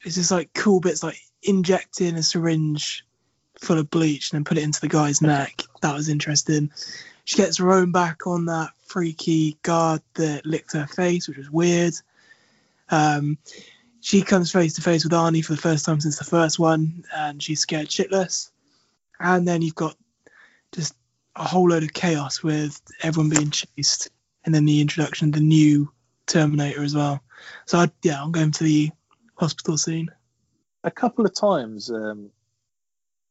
it's just like cool bits like injecting a syringe full of bleach and then put it into the guy's neck. That was interesting. She gets thrown back on that freaky guard that licked her face, which was weird. Um, she comes face to face with Arnie for the first time since the first one, and she's scared shitless. And then you've got just a whole load of chaos with everyone being chased, and then the introduction of the new Terminator as well. So I, yeah, I'm going to the hospital scene. A couple of times, um,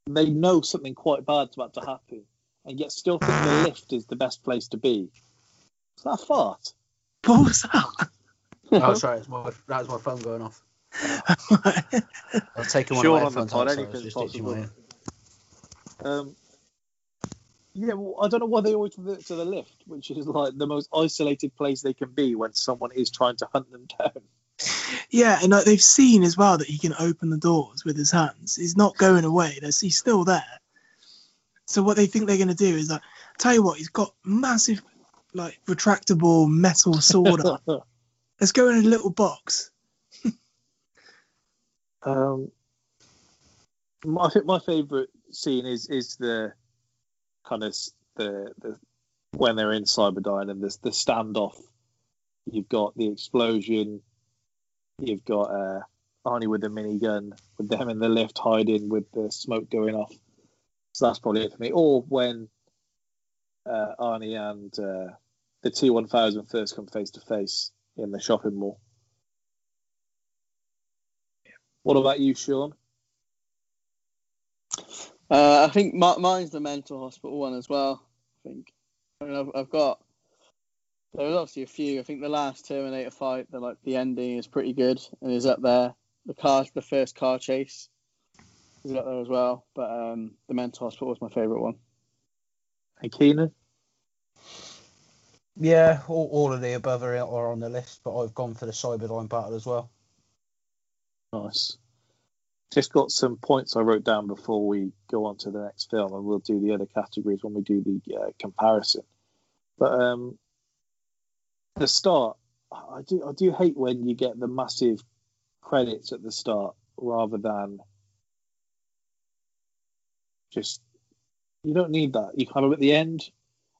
they know something quite bad's about to happen, and yet still think the lift is the best place to be. Is that a fart? What was that? Oh, (laughs) sorry, it's my, that was my phone going off. I've taken one Sean of my on the headphones (laughs) pod, I was anything's just itching my possible. Um, yeah, well, I don't know why they always refer to the lift, which is like the most isolated place they can be when someone is trying to hunt them down. yeah, and like, they've seen as well that he can open the doors with his hands. He's not going away. There's, he's still there. So what they think they're going to do is like, tell you what, he's got massive, like retractable metal sword. (laughs) Let's go in a little box. (laughs) Um, my, my favourite scene is is the kind of the, the when they're in Cyberdyne and there's the standoff. You've got the explosion. You've got uh, Arnie with the minigun, with them in the lift hiding with the smoke going off. So that's probably it for me. Or when uh, Arnie and uh, the T1000 first come face to face in the shopping mall. What about you, Sean? Uh, I think mi- mine's the mental hospital one as well. I think. I mean, I've, I've got. There's obviously a few. I think the last Terminator fight, the like the ending is pretty good and is up there. The car, the first car chase, is up there as well. But um, the mental hospital was my favourite one. And Keenan? Yeah, all, all of the above are, are on the list, but I've gone for the Cyberdyne battle as well. Nice. Just got some points I wrote down before we go on to the next film, and we'll do the other categories when we do the uh, comparison. But um, the start, I do I do hate when you get the massive credits at the start rather than just you don't need that. You kind of at the end,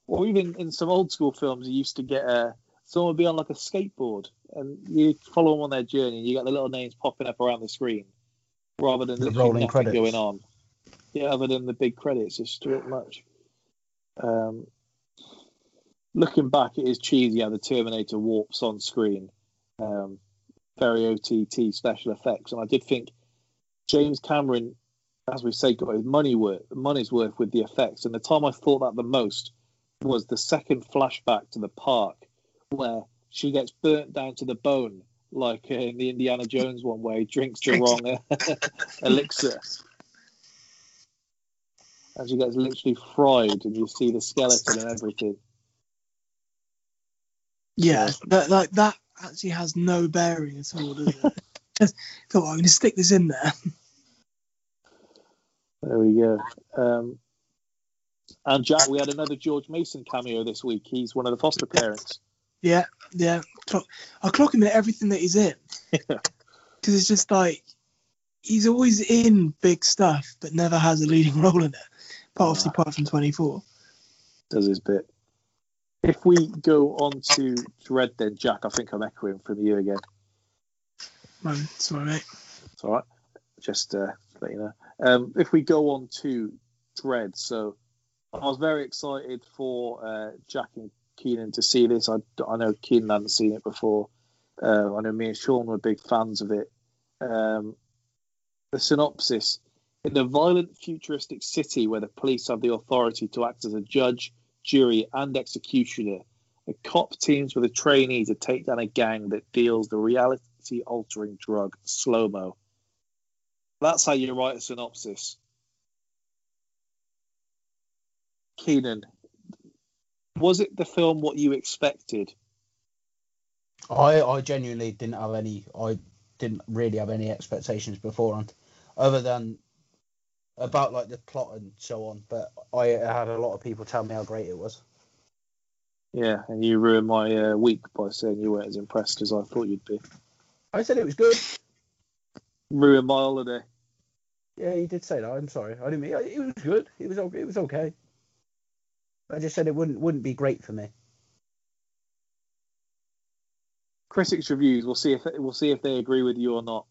or even in some old school films, you used to get a someone would be on like a skateboard and you follow them on their journey. and You got the little names popping up around the screen rather than The rolling credits. going on. Yeah, other than the big credits, it's too much. Um, looking back, it is cheesy how the Terminator warps on screen. Um, very OTT special effects, and I did think James Cameron, as we say, got his money worth, money's worth with the effects. And the time I thought that the most was the second flashback to the park, where she gets burnt down to the bone, like uh, in the Indiana Jones one, where he drinks the wrong (laughs) (laughs) elixir. And she gets literally fried, and you see the skeleton and everything. Yeah, that like that actually has no bearing at all, does it? (laughs) Just thought I'm going to stick this in there. There we go. Um, and Jack, we had another George Mason cameo this week. He's one of the foster parents. Yeah, yeah. Clock, I clock him in everything that he's in (laughs) because it's just like he's always in big stuff, but never has a leading (laughs) role in it. Apart, obviously, apart from 24. Does his bit. If we go on to Dredd, then Jack, I think I'm echoing from you again. Man, sorry, mate. It's all right. Just uh, let you know. Um, if we go on to Dredd, so I was very excited for uh, Jack and Keenan to see this. I, I know Keenan hadn't seen it before. Uh, I know me and Sean were big fans of it. Um, the synopsis in the violent futuristic city where the police have the authority to act as a judge, jury, and executioner, a cop teams with a trainee to take down a gang that deals the reality altering drug slow mo. That's how you write a synopsis. Keenan, was it the film what you expected? I, I genuinely didn't have any. I didn't really have any expectations beforehand, other than about like the plot and so on. But I had a lot of people tell me how great it was. Yeah, and you ruined my uh, week by saying you weren't as impressed as I thought you'd be. I said it was good. Ruined my holiday. Yeah, you did say that. I'm sorry. I didn't mean it was good. It was. It was okay. I just said it wouldn't wouldn't be great for me. Critics' reviews. We'll see if we'll see if they agree with you or not.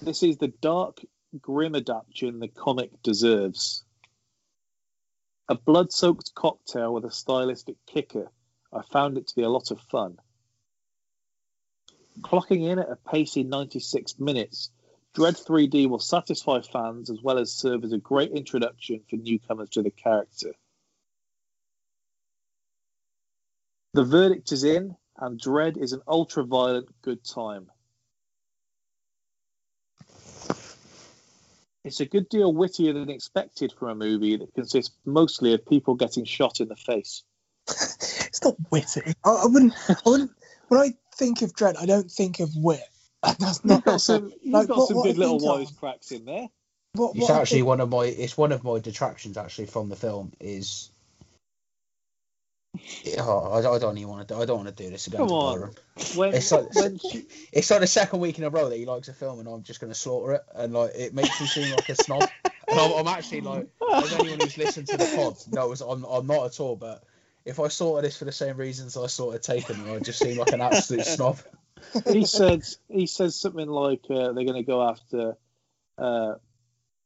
This is the dark, grim adaptation the comic deserves. A blood-soaked cocktail with a stylistic kicker. I found it to be a lot of fun. Clocking in at a pacey 96 minutes, Dredd 3D will satisfy fans as well as serve as a great introduction for newcomers to the character. The verdict is in, and Dredd is an ultra violent good time. It's a good deal wittier than expected from a movie that consists mostly of people getting shot in the face. (laughs) It's not witty. I, I wouldn't. I wouldn't. When I think of Dredd, I don't think of wit. (laughs) That's not. Got some, you've Like, got what- some what good little think wise cracks in there. what, It's what I actually think- one of my. It's one of my detractions actually from the film is Oh, I, I don't even want to. Do, I don't want to do this again. Come on. When, It's like- when she, (laughs) It's like the second week in a row that he likes a film, and I'm just going to slaughter it, and like it makes me seem like a snob. And I'm, I'm actually like, as anyone who's listened to the pod knows, I'm, I'm not at all. But if I sorted this for the same reasons I sorted Taken, I just seem like an absolute snob. He said he says something like uh, they're going to go after uh,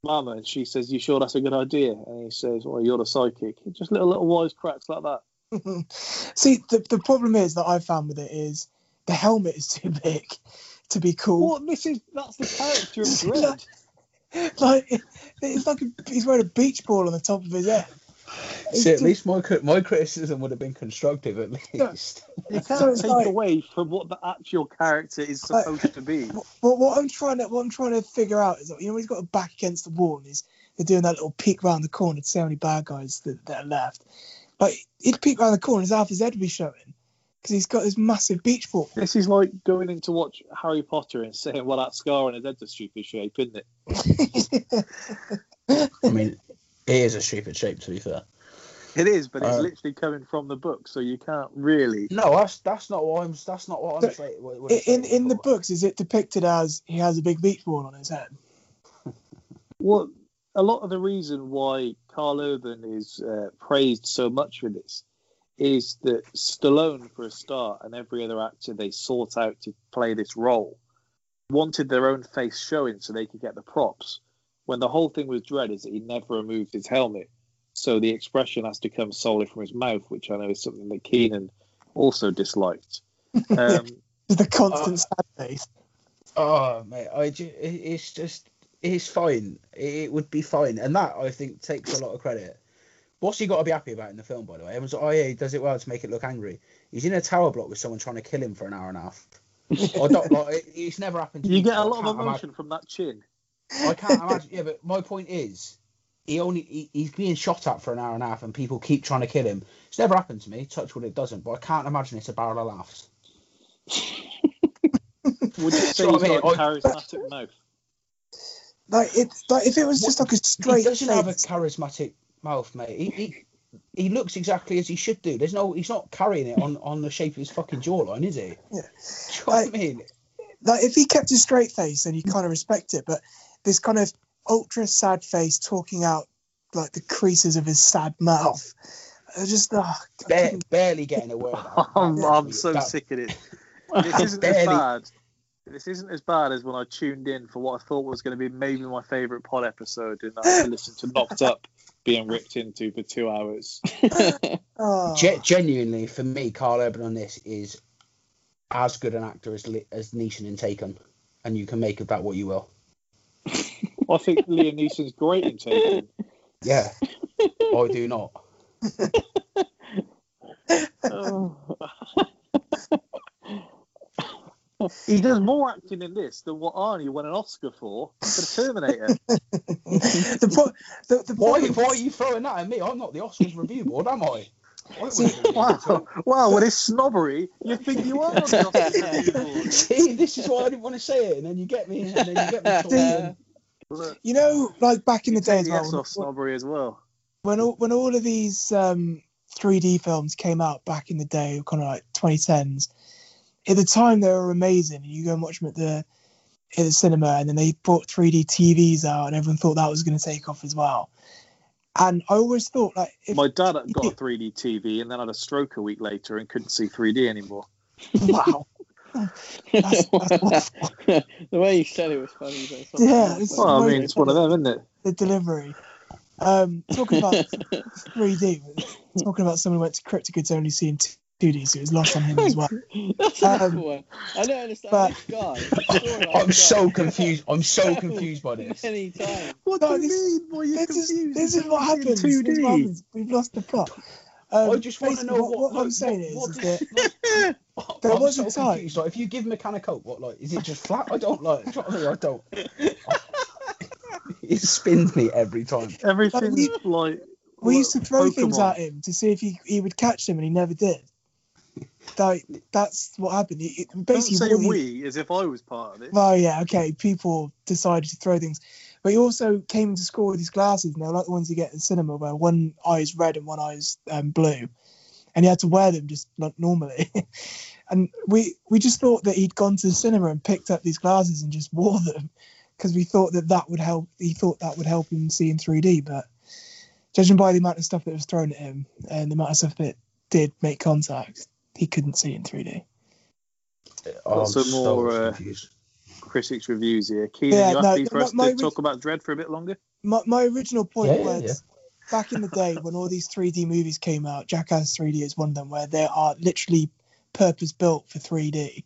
Mama, and she says, "You sure that's a good idea?" And he says, "Well, you're the psychic." Just little little wise cracks like that. (laughs) See, the, the problem is that I found with it is the helmet is too big to be cool. What? This is that's the character of (laughs) Dredd. Like it- it's like a, he's wearing a beach ball on the top of his head. It's See, at least my my criticism would have been constructive at least. You So can't it's take like- away from what the actual character is Like- supposed to be. (laughs) But what I'm trying to what I'm trying to figure out is that you know he's got a back against the wall and he's they're doing that little peek round the corner to see how many bad guys that, that are left. But he'd peek round the corner, his half his head would be showing because he's got this massive beach ball. This is like going in to watch Harry Potter and saying, "Well, that scar on his head's a stupid shape, isn't it?" (laughs) I mean, it is a stupid shape to be fair. It is, but it's Uh, literally coming from the book, so you can't really. No, that's that's not what I'm. That's not what I'm So, saying. what- what in saying in the for. books, is it depicted as he has a big beach ball on his head? (laughs) Well, a lot of the reason why Karl Urban is uh, praised so much for this is that Stallone, for a start, and every other actor they sought out to play this role, wanted their own face showing so they could get the props. When the whole thing was Dredd is that he never removed his helmet, so the expression has to come solely from his mouth, which I know is something that Keenan also disliked. (laughs) Um, the constant sad face? Oh mate, I ju- it's just it's fine. It, it would be fine, and that I think takes a lot of credit. What's he got to be happy about in the film, by the way? Everyone's like, oh yeah, he does it well to make it look angry. He's in a tower block with someone trying to kill him for an hour and a half. I don't like. it- It's never happened. To you me get a lot of can't emotion from that chin. I can't imagine. Yeah, but my point is, he only he, he's being shot at for an hour and a half, and people keep trying to kill him. It's never happened to me. Touch wood, it doesn't. But I can't imagine it's a barrel of laughs. (laughs) Would you say So, I he's mean, got a I- charismatic mouth? Like it, like if it was just like a He straight doesn't have a charismatic mouth, mate. He, he he looks exactly as he should do. There's no, he's not carrying it on, on the shape of his fucking jawline, is he? Yeah. Do you know what I mean? like if he kept a straight face, then you kind of respect it. But this kind of ultra sad face talking out like the creases of his sad mouth, just uh, I barely getting a word out. (laughs) I'm, I'm so that- sick of it. (laughs) This isn't as bad. This isn't as bad as when I tuned in for what I thought was going to be maybe my favourite pod episode, and I had to listen to Knocked Up being ripped into for two hours. oh. (laughs) Ge- genuinely, for me, Karl Urban on this is as good an actor as Li- as Neeson in Taken, and you can make of that what you will. (laughs) I think Liam Neeson's great in Taken. Yeah, I do not. Oh. (laughs) He does more acting in this than what Arnie won an Oscar for for the Terminator. (laughs) the, pro- the, the Why, why are you throwing that at me? I'm not the Oscars review board, am I? See, wow, wow, with his snobbery, you think you are on the Oscar review board. See, this is why I didn't want to say it, and then you get me, and then you get me you know, like back in the day as well, off snobbery as well. when all, when all of these um, 3D films came out back in the day, kind of like 2010s, at the time they were amazing. And you go and watch them at the at the cinema, and then they brought 3D TVs out, and everyone thought that was going to take off as well. And I always thought, like, if, My dad got a (laughs) 3D TV and then had a stroke a week later and couldn't see 3D anymore. wow, The way you said it was funny. It's Yeah, it's- Well, I mean, it's one of them, isn't it? the delivery. Um, talking about 3D, talking about someone who went to Cryptic, it's only seen 2D, so it was lost on him as well. Um. I don't understand but- this guy. I'm guy so confused. I'm so confused by this. What No, Boy, you're This is, confused. this is in happens. This is what 2D. happens. We've lost the plot. Um, I just want to know what, what, what I'm saying what, is, is that does- There I'm was so a time- confused. Like, if you give him a can of coke, what like is it just flat? I don't like. do you know what I mean? I don't. (laughs) it spins me every time. Everything's like. we used to throw Pokemon. things at him to see if he, he would catch them, and he never did. That, that's what happened. He, it- Don't basically, say he- we as if I was part of it. Oh yeah, okay. People decided to throw things, but he also came into school with his glasses, and they're like the ones you get in cinema, where one eye is red and one eye is um, blue. And he had to wear them just like normally. (laughs) and we we just thought that he'd gone to the cinema and picked up these glasses and just wore them because we thought that that would help. He thought that would help him see in 3D, but judging by the amount of stuff that was thrown at him and the amount of stuff that did make contact, he couldn't see in 3D. Oh, I'm so more, uh. Critics reviews here. Keenan, Yeah, you no, happy for my- us my to talk about Dredd for a bit longer? My, my original point Yeah, yeah, was back in the day when all these 3D movies came out, Jackass 3D is one of them where they are literally purpose built for 3D.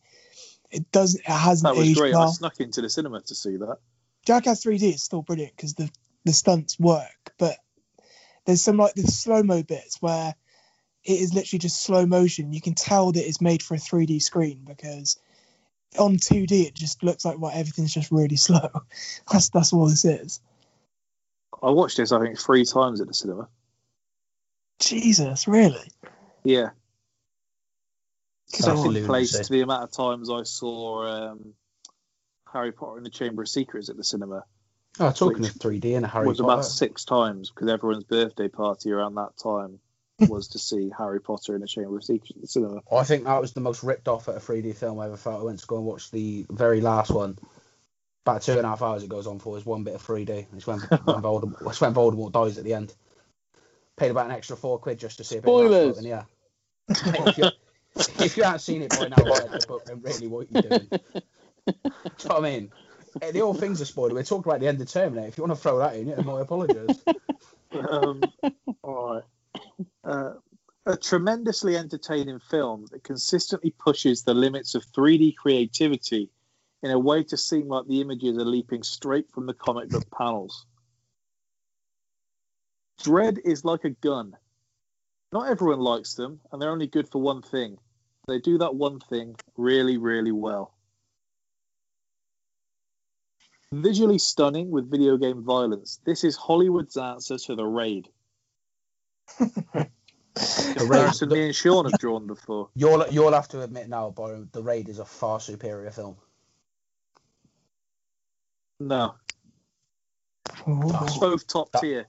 It doesn't. It hasn't That was aged great. I snuck into the cinema to see that. Jackass 3D is still brilliant because the the stunts work, but there's some like the slow mo bits where it is literally just slow motion. You can tell that it's made for a 3D screen because on 2D it just looks like what everything's just really (laughs) slow. That's that's all this is. I watched this, I think, three times at the cinema. Jesus, really? Yeah. That's Second lunacy. place to the amount of times I saw um, Harry Potter in the Chamber of Secrets at the cinema Oh, talking of 3D and Harry Potter. was Potter. about six times because everyone's birthday party around that time (laughs) was to see Harry Potter in the Chamber of Secrets at the cinema. I think that was the most ripped off at a 3D film I ever felt. I went to go and watch the very last one. About two and a half hours it goes on for is one bit of 3D. It's when, (laughs) when, Voldemort, it's when Voldemort dies at the end. Paid about an extra four quid just to see a bit Spoilers. of that yeah. if, you, if you haven't seen it by now, read the book, then really what are you doing? Do you know what I mean? The whole thing's a spoiler. We're talking about the end of Terminator. If you want to throw that in, yeah, I apologise. Um, all right. Uh, a tremendously entertaining film that consistently pushes the limits of 3D creativity in a way to seem like the images are leaping straight from the comic book panels. Dredd is like a gun. Not everyone likes them, and they're only good for one thing. They do that one thing really, really well. Visually stunning with video game violence, this is Hollywood's answer to The Raid. (laughs) The- me and Sean have drawn before. You'll you'll have to admit now, Byron, The Raid is a far superior film. No, Ooh. it's both top That- tier.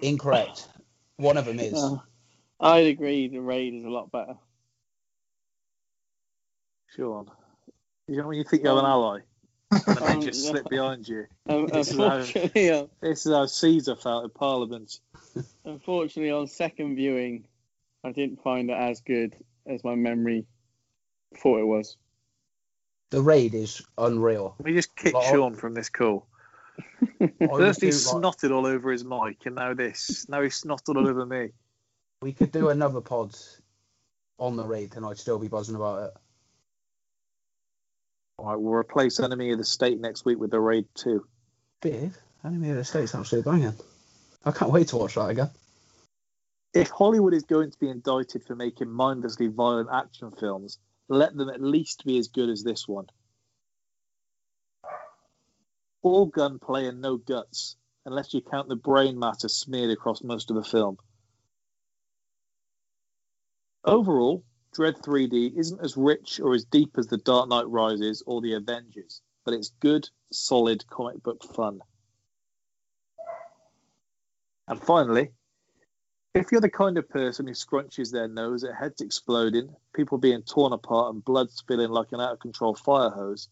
Incorrect. One of them is. Uh, I'd agree. The raid is a lot better. Sean, you know when you think you have an ally, and (laughs) Um, they just slip behind you. Um, This is how- unfortunately, uh, This is how Caesar felt in Parliament. unfortunately, on second viewing, I didn't find it as good as my memory thought it was. The Raid is unreal. Let me just kick Like- Sean from this call. (laughs) First he do, like- snotted all over his mic, and now this. Now he's snotted all over me. we could do another pod on the Raid, and I'd still be buzzing about it. All right, we'll replace Enemy of the State next week with the Raid 2. Big Enemy of the State State's absolutely banging. I can't wait to watch that again. If Hollywood is going to be indicted for making mindlessly violent action films, let them at least be as good as this one. All gunplay and no guts, unless you count the brain matter smeared across most of the film. Overall, Dredd 3D isn't as rich or as deep as The Dark Knight Rises or The Avengers, but it's good, solid comic book fun. And finally, if you're the kind of person who scrunches their nose at heads exploding, people being torn apart, and blood spilling like an out of control fire hose,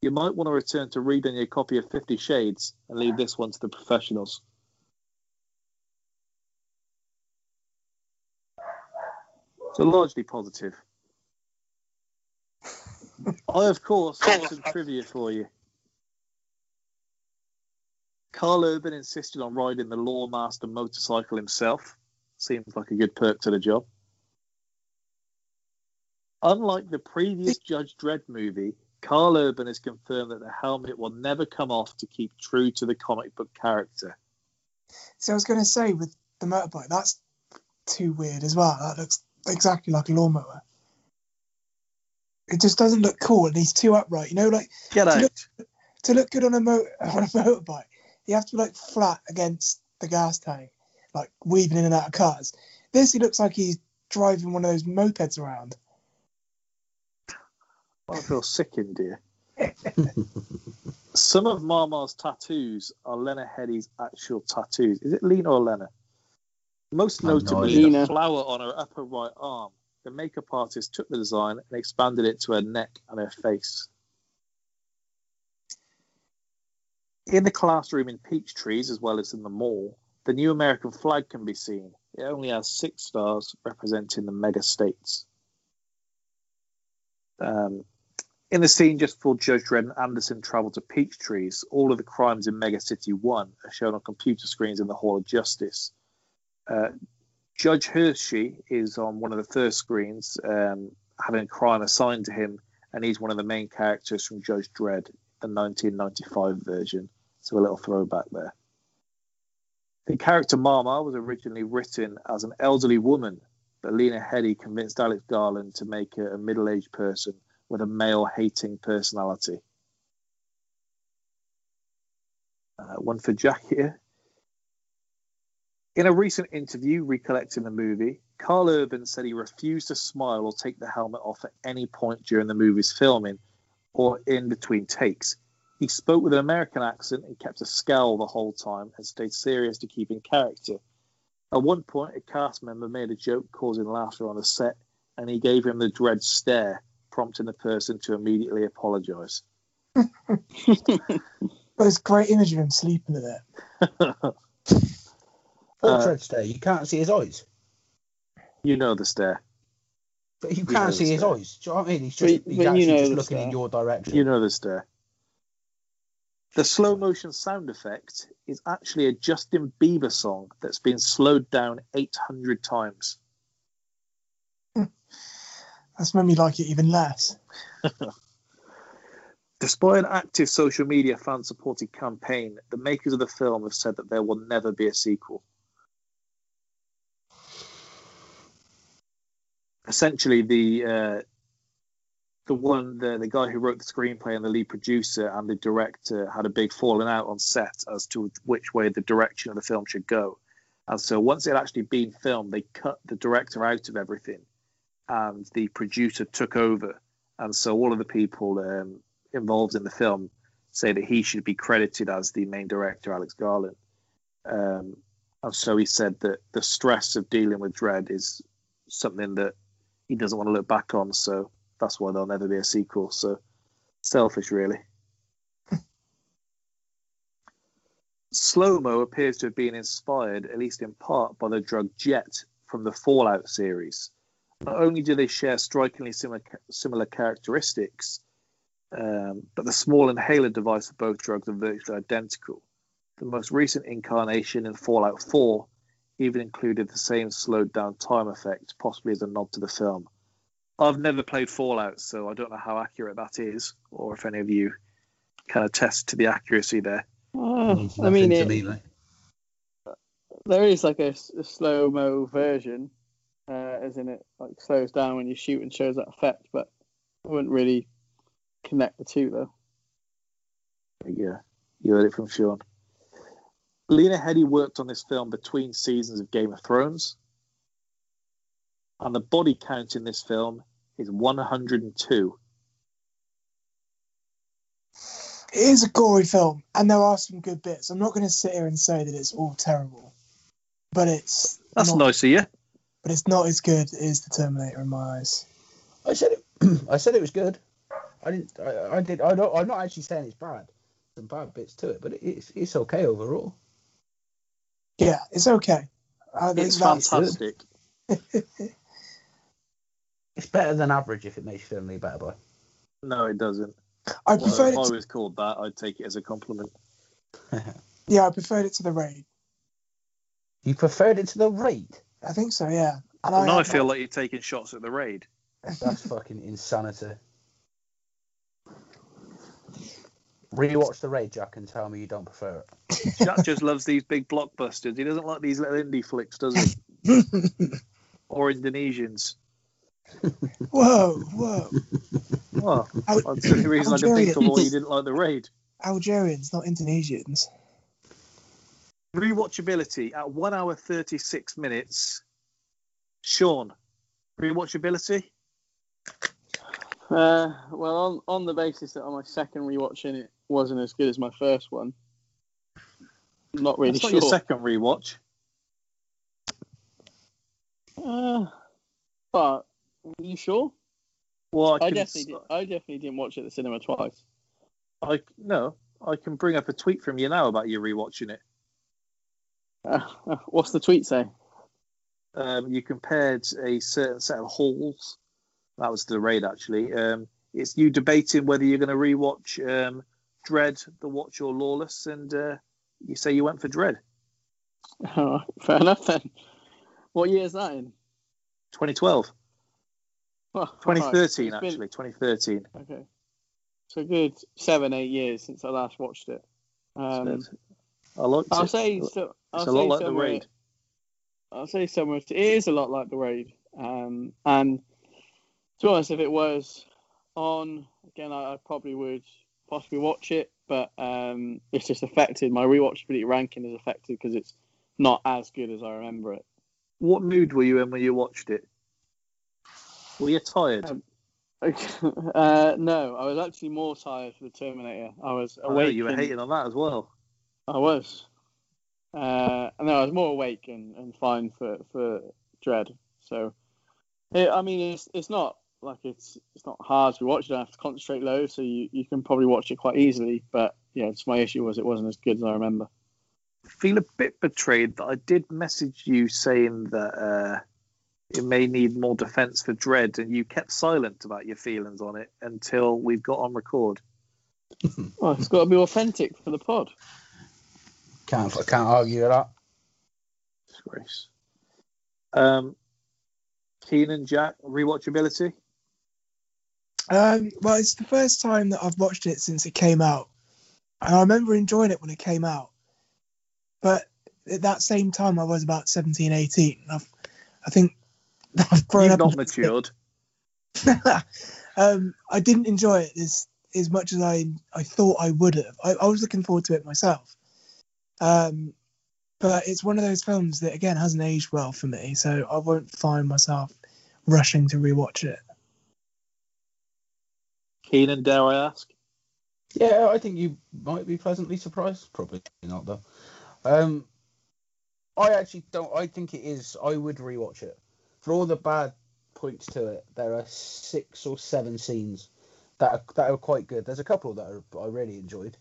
you might want to return to reading your copy of Fifty Shades and leave this one to the professionals. So largely positive. (laughs) I, of course, have some trivia for you. Karl Urban insisted on riding the Lawmaster motorcycle himself. Seems like a good perk to the job. Unlike the previous (laughs) Judge Dredd movie, Karl Urban has confirmed that the helmet will never come off to keep true to the comic book character. So I was going to say with the motorbike, that's too weird as well. That looks exactly like a lawnmower. It just doesn't look cool, and he's too upright. You know, like Get To out! look- to look good on a mo- (laughs) on a motorbike, you have to be like flat against the gas tank, like weaving in and out of cars. This he looks like he's driving one of those mopeds around. I feel sickened, dear. (laughs) Some of Ma-Ma's tattoos are Lena Headey's actual tattoos. Is it Lena or Lena? Most I have no notably, the Nina. flower on her upper right arm. The makeup artist took the design and expanded it to her neck and her face. In the classroom in Peachtrees, as well as in the mall, the new American flag can be seen. It only has six stars representing the mega states. Um, in the scene just before Judge Dredd and Anderson travel to Peachtrees, all of the crimes in Mega City 1 are shown on computer screens in the Hall of Justice. Uh, Judge Hershey is on one of the first screens, um, having a crime assigned to him, and he's one of the main characters from Judge Dredd, the 1995 version. So a little throwback there. The character Mama was originally written as an elderly woman, but Lena Headey convinced Alex Garland to make her a middle-aged person with a male-hating personality. Uh, one for Jack here. In a recent interview recollecting the movie, Karl Urban said he refused to smile or take the helmet off at any point during the movie's filming or in between takes. He spoke with an American accent and kept a scowl the whole time and stayed serious to keep in character. At one point, a cast member made a joke causing laughter on the set, and he gave him the dread stare, prompting the person to immediately apologize. (laughs) But it's great image of him sleeping in it. (laughs) Uh, Portrait stare. You can't see his eyes. you know the stare. But you You can't know see his stare. eyes. Do you know what I mean? He's But- just, he's but you actually know just the looking in your direction. You know the stare. The slow motion sound effect is actually a Justin Bieber song that's been slowed down 800 times. That's made me like it even less. (laughs) Despite an active social media fan supported campaign, the makers of the film have said that there will never be a sequel. Essentially, the uh, the one the, the guy who wrote the screenplay and the lead producer and the director had a big falling out on set as to which way the direction of the film should go. And so once it had actually been filmed, they cut the director out of everything, and the producer took over. And so all of the people um, involved in the film say that he should be credited as the main director, Alex Garland. Um, and so he said that the stress of dealing with Dredd is something that he doesn't want to look back on. So that's why there'll never be a sequel. So selfish, really. (laughs) Slow mo appears to have been inspired, at least in part, by the drug Jet from the Fallout series. Not only do they share strikingly similar, similar characteristics, um, but the small inhaler device of both drugs are virtually identical. The most recent incarnation in Fallout 4 even included the same slowed down time effect, possibly as a nod to the film. I've never played Fallout, so I don't know how accurate that is, or if any of you can attest to the accuracy there. Oh, I mean, it, me, mate. there is like a, slow mo version, uh, as in it like slows down when you shoot and shows that effect, but I wouldn't really connect the two though. Yeah, you heard it from Sean. Lena Headey worked on this film between seasons of Game of Thrones, and the body count in this film is 102. It is a gory film, and there are some good bits. I'm not going to sit here and say that it's all terrible, but it's That's not, nice of you. But it's not as good as the Terminator in my eyes. I said it. (clears throat) I said it was good. I didn't. I, I did. I don't, I'm not actually saying it's bad. Some bad bits to it, but it's it's okay overall. Yeah, it's okay. I think It's fantastic. (laughs) It's better than average if it makes you feel any better, boy. No, it doesn't. I Well, preferred if it. I To, was called that, I'd take it as a compliment. (laughs) yeah, I preferred it to the raid. You preferred it to the raid. I think so. Yeah. And now I had feel that- like you're taking shots at the raid. That's (laughs) fucking insanity. Rewatch the raid, Jack, and tell me you don't prefer it. (laughs) Jack just loves these big blockbusters. He doesn't like these little indie flicks, does he? or Indonesians. (laughs) whoa, whoa. Well, Al- that's the only reason I can think of why you Algerians. didn't like the raid. Algerians, not Indonesians. Rewatchability at one hour thirty six minutes. Sean, rewatchability. Uh, well, on on the basis that on my second rewatching it wasn't as good as my first one, I'm not really That's not sure. your second rewatch. Uh, but are you sure? Well, I, I definitely, did, I definitely didn't watch it at the cinema twice. I no, I can bring up a tweet from you now about you rewatching it. Uh, (laughs) what's the tweet say? Um, you compared a certain set of halls. That was the raid actually. Um, it's you debating whether you're going to rewatch um, Dredd, The Watch, or Lawless, and uh, you say you went for Dredd. Oh, (laughs) fair enough then. What year is that in? 2012, Oh, (laughs) 2013 right. It's been- actually, 2013. Okay. So good seven, eight years since I last watched it. Um, I liked I'll it. say so. I'll it's a say lot like the raid. I'll say somewhere. It is a lot like the raid. Um, and to be honest, if it was on again, I, I probably would possibly watch it. But um, it's just affected. My rewatchability ranking is affected because it's not as good as I remember it. What mood were you in when you watched it? Were you tired? Um, (laughs) uh, no, I was actually more tired for the Terminator. I was I awake. you were and- hating on that as well. I was. Uh, no, I was more awake and, and fine for, for Dredd. So, it, I mean, it's it's not like it's it's not hard to watch. You don't have to concentrate loads, so you, you can probably watch it quite easily. But yeah, it's my issue was it wasn't as good as I remember. feel a bit betrayed that I did message you saying that uh, it may need more defence for Dredd, and you kept silent about your feelings on it until we've got on record. (laughs) Well, it's got to be authentic for the pod. Can't I can't argue with that. Disgrace. Um, Keenan, Jack, rewatchability. Um, well, it's the first time that I've watched it since it came out, and I remember enjoying it when it came out. But at that same time, I was about 17, 18. I've, I think I've grown You've up. not matured. (laughs) um, I didn't enjoy it as as much as I I thought I would have. I, I was looking forward to it myself. Um, but it's one of those films that again hasn't aged well for me, so I won't find myself rushing to rewatch it. Keenan, dare I ask? Yeah, I think you might be pleasantly surprised. Probably not though. Um, I actually don't. I think it is. I would rewatch it. For all the bad points to it, there are six or seven scenes that are, that are quite good. There's a couple that are, I really enjoyed.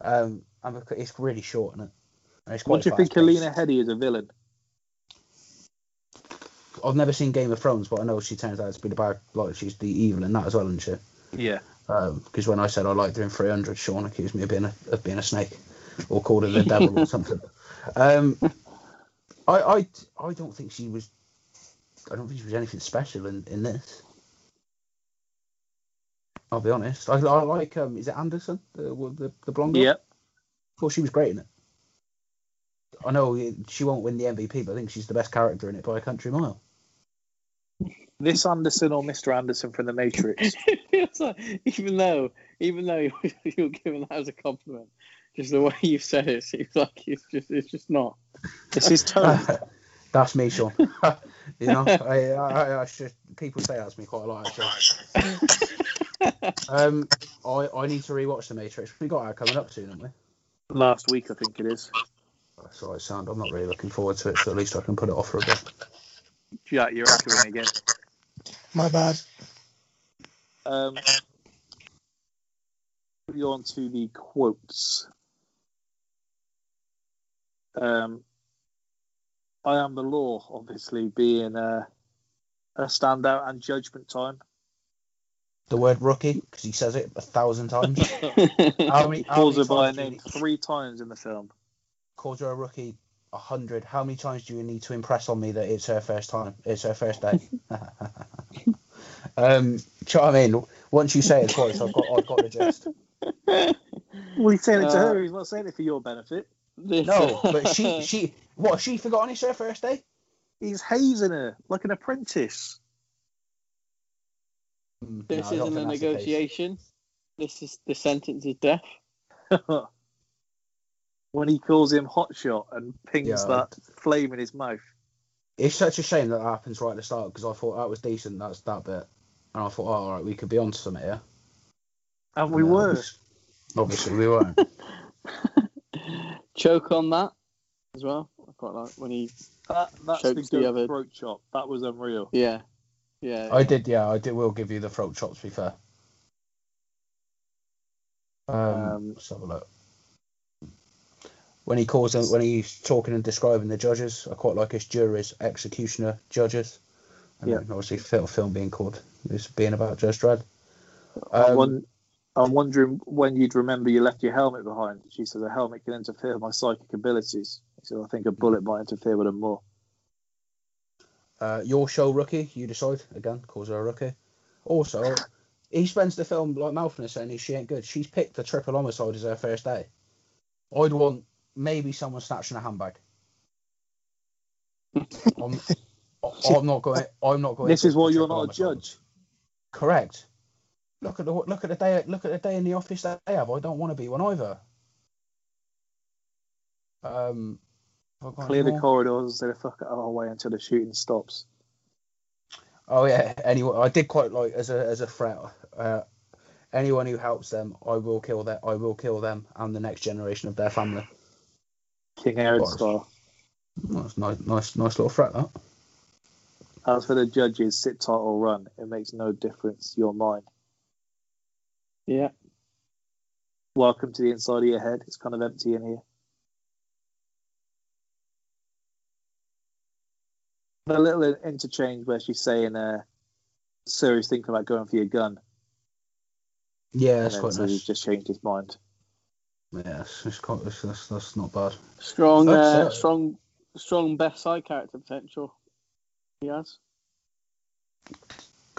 Um, and it's really short, is it? And it's What quite do you think fast-paced. Alina Headey is a villain? I've never seen Game of Thrones, but I know she turns out to be the bad. Like she's the evil in that as well, isn't she? Yeah. because when I said I liked her in 300, Sean accused me of being a, of being a snake or called her the devil or (laughs) something. Um, I, I I don't think she was. I don't think she was anything special in, in this. I'll be honest. I, I like um. Is it Anderson the the, the blonde? Yeah. I thought she was great in it. I know she won't win the MVP, but I think she's the best character in it by a country mile. This Anderson or Mr. Anderson from The Matrix? (laughs) it feels like, even though, even though (laughs) you're giving that as a compliment, just the way you said it seems like it's just, it's just not. It's his (laughs) tone. that's me, Sean. You know, (laughs) I, I, I should, people say that's me quite a lot. Actually. (laughs) Um, I, I need to rewatch The Matrix. We got our coming up soon, haven't we? Last week, I think it is. That's all right, sound. I'm not really looking forward to it, so at least I can put it off for a bit. Jack, you're echoing again. My bad. Um, we go on to the quotes. Um, I am the law, obviously being a, a standout and judgment time. The word rookie, because he says it a thousand times. (laughs) How many, how Calls many her by times do you name need- three times in the film. calls her a rookie a hundred. How many times do you need to impress on me that it's her first time? It's her first day. (laughs) (laughs) um, do you know what I mean? Once you say it twice, I've got I've got the gist. Well, he's saying it to Uh, her. He's not saying it for your benefit. This- No, but she (laughs) she what? She forgotten it's her first day. He's hazing her like an apprentice. Mm, This no, isn't a think that's the case. negotiation. This is the sentence is death. (laughs) when he calls him hotshot and pings Yeah. that flame in his mouth. It's such a shame that, that happens right at the start because I thought that was decent. That's that bit, and I thought, oh, all right, we could be on to something here. And we No, were. obviously- Obviously, we weren't. (laughs) Choke on that as well. I quite like when he. That, that's Chokes the, the goat other- throat chop. That was unreal. Yeah, yeah. I did, yeah, I did. Will give you the throat chop. To be fair. Um, Um, let's have a look. When he calls them, when he's talking and describing the judges, I quite like his juries, executioner, judges. And Yeah. obviously, film, film being called this being about Judge Dredd. I'm, Um, won- I'm wondering when you'd remember you left your helmet behind. She says a helmet can interfere with my psychic abilities. He says I think a bullet might interfere with them more. Uh, your show rookie, you decide. Again, calls her a rookie. Also, he spends the film like mouthing her saying she ain't good. She's picked the triple homicide as her first day. I'd want maybe someone snatching a handbag. (laughs) I'm, I'm not going. I'm not going. This to is why you're not a judge. Correct. Look at the look at the day look at the day in the office that they have. I don't want to be one either. Um, have I got Clear the corridors and say the fuck out of our way until the shooting stops. Oh yeah. Anyway, I did quite like as a as a threat. Uh, anyone who helps them, I will kill them. I will kill them and the next generation of their family. King Aaron Bars. style. That's nice, nice, nice little threat. That. As for the judges, sit tight or run. It makes no difference. You're mine. Yeah. Welcome to the inside of your head. It's kind of empty in here. The little interchange where she's saying, uh, Sir is thinking about going for your gun. Yeah, And that's then quite says he's nice. just changed his mind. Yeah, it's, it's quite, it's, that's, that's not bad. Strong, uh, strong, strong best side character potential. He has.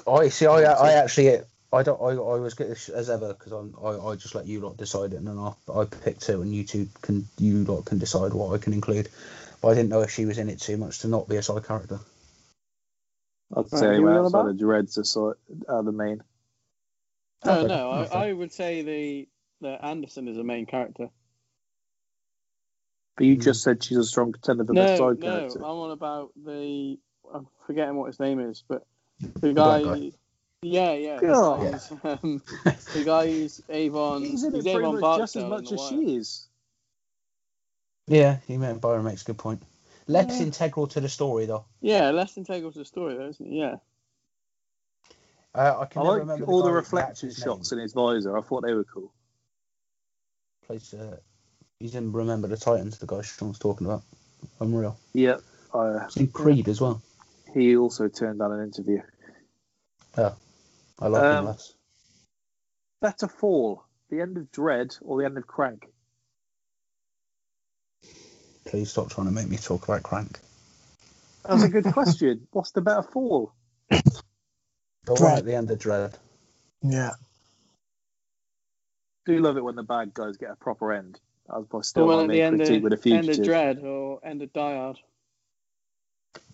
I see. I, I actually, I don't. I, I was good as ever because I'm. I, I just let you lot decide it, and then I, I pick two, and you two can. You lot can decide what I can include. But I didn't know if she was in it too much to not be a side character. I'd say who we outside about? of Dredd's are, sort- are the main. No, Okay, no. I, I would say the the Anderson is a main character. But you Hmm. just said she's a strong contender for No, best side no. no, I'm character. on about the. I'm forgetting what his name is, but the black guy. Guy. Yeah, yeah. the God. guy who's, (laughs) um, the guy who's Avon. He's in it he's pretty Avon much just as much as she is. Yeah, he meant Byron makes a good point. Less Yeah. integral to the story though. Yeah, less integral to the story, though, isn't he? Yeah. Uh, I can I never like remember all the, the reflection shots name. in his visor. I thought they were cool. Plays, uh, he's in Remember the Titans, the guy Sean's talking about. Unreal. Yep. Uh, He's in Creed as well. he also turned down an interview. I like him Um, less. Better fall, the end of Dredd or the end of Crank? Please stop trying to make me talk about Crank. That's a good question. (laughs) What's the better fall? The one at the end of Dredd. Yeah. Do love it when the bad guys get a proper end. That was my The still one at the end of, with a end of. Dredd or end of Die Hard.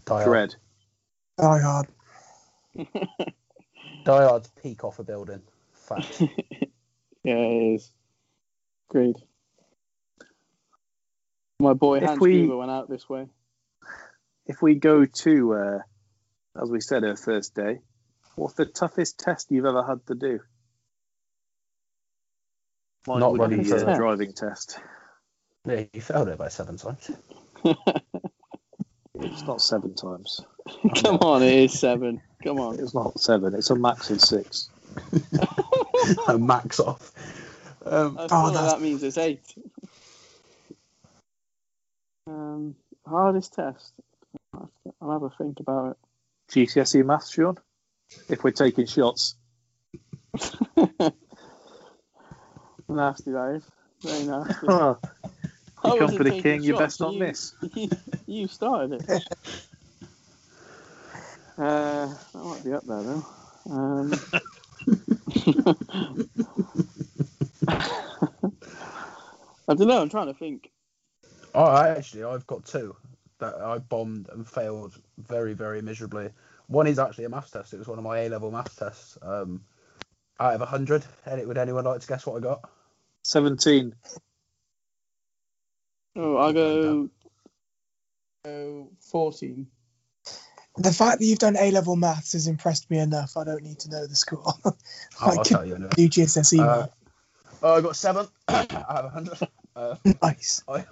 Die Hard. Dredd. Die (laughs) Hard. Peak off a building. Fact. (laughs) Yeah, it is. Agreed. My boy If Hans we- Gruber went out this way. If we go to, uh, as we said, her first day, what's the toughest test you've ever had to do? Mine Not would running be for the- driving test. yeah, you failed it by seven times. (laughs) It's not seven times. Come on, it is seven. Come on. It's not seven. It's a max of six. (laughs) a Max off. Um, Oh, like that means it's eight. Um, hardest test. I'll have a think about it. GCSE maths, Sean? If we're taking shots. (laughs) nasty, is. Very nasty. (laughs) you come for the king, you best not you- miss. You, you started it. Uh, that might be up there though. Um, (laughs) I don't know. I'm trying to think. oh, I actually, I've got two that I bombed and failed very, very miserably. One is actually a maths test. It was one of my A level maths tests. Um, out of 100. And would anyone like to guess what I got? 17. Oh, I'll go. go Fourteen. The fact that you've done A level maths has impressed me enough. I don't need to know the score. (laughs) Oh, I I'll can tell you anyway. do GCSE Uh, maths. oh, I got seven (coughs) out of 100. Uh, Nice. I,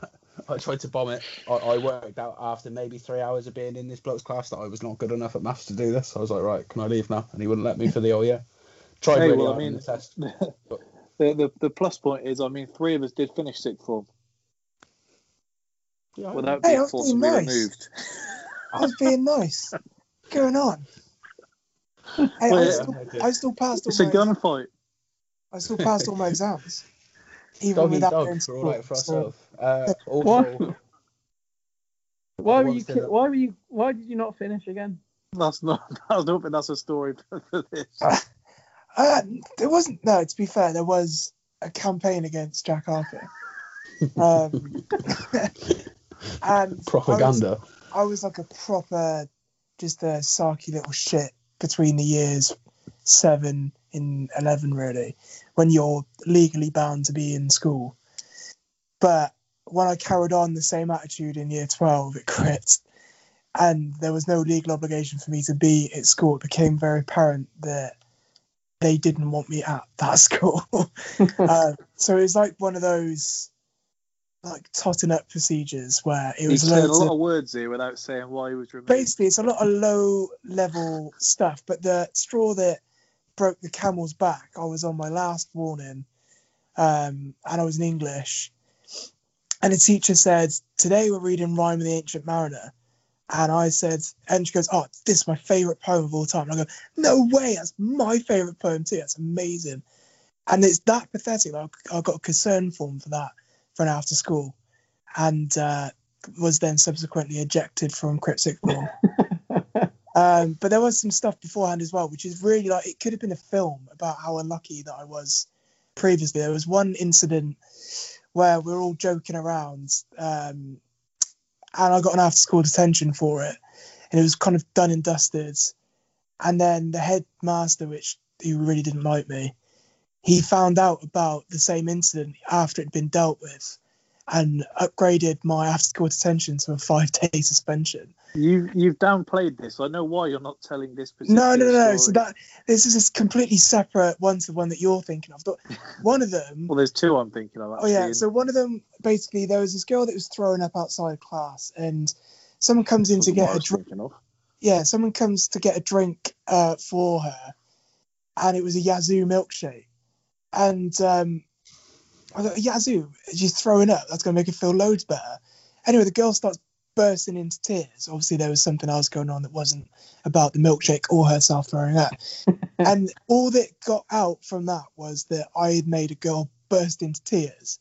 I tried to bomb it. I, I worked out after maybe three hours of being in this bloke's class that I was not good enough at maths to do this. I was like, right, can I leave now? And he wouldn't let me for the oh yeah. Tried Hey, really well, I mean- the test. (laughs) the, the the plus point is, I mean, three of us did finish sixth form Yeah, I- without Hey, I being was being forcibly nice. removed. (laughs) I was being nice. What's going on? (laughs) Hey, I, Well, still, yeah. I still passed all It's a my gunfight. I still passed all my (laughs) exams. Even dog eat without dog. going to all out for school. ourselves. Uh, (laughs) also, Why were you? ki- Why were you? Why did you not finish again? That's not. I don't think that's a story for, for this. Uh, there wasn't. No, to be fair, there was a campaign against Jack Arthur. Um, and propaganda. I was, I was like a proper, just a sarky little shit between the years seven and eleven, really, when you're legally bound to be in school. But when I carried on the same attitude in year twelve, it quit, and there was no legal obligation for me to be at school. It became very apparent that they didn't want me at that (laughs) school. uh, (laughs) so it was like one of those like totting up procedures where it was said a lot of, of words here without saying why he was removed. basically it's a lot of low level stuff but the straw that broke the camel's back i was on my last warning um, and i was in english. And the teacher said today we're reading rhyme of the ancient mariner. And i said and she goes oh this is my favorite poem of all time. And i go no way that's my favorite poem too that's amazing. And it's that pathetic i I got a concern form for that for an after school and uh, was then subsequently ejected from Cryptic Form. (laughs) um, but there was some stuff beforehand as well, which is really like it could have been a film about how unlucky that I was previously. There was one incident where we were all joking around, um, and I got an after school detention for it, and it was kind of done and dusted. And then the headmaster, which he really didn't like me, he found out about the same incident after it had been dealt with and upgraded my after school detention to a five day suspension. You you've downplayed this. I know why you're not telling this. No, no, no, no. story. So that this is a completely separate one to the one that you're thinking of. But (laughs) One of them, Well, there's two I'm thinking of. oh yeah. So one of them, basically, there was this girl that was thrown up outside of class, and someone comes in to get a drink. Yeah, someone comes to get a drink uh, for her, and it was a Yazoo milkshake. And um, I thought, Yazoo, she's throwing up. That's going to make her feel loads better. Anyway, the girl starts bursting into tears. Obviously, there was something else going on that wasn't about the milkshake or herself throwing up. (laughs) and all that got out from that was that I had made a girl burst into tears,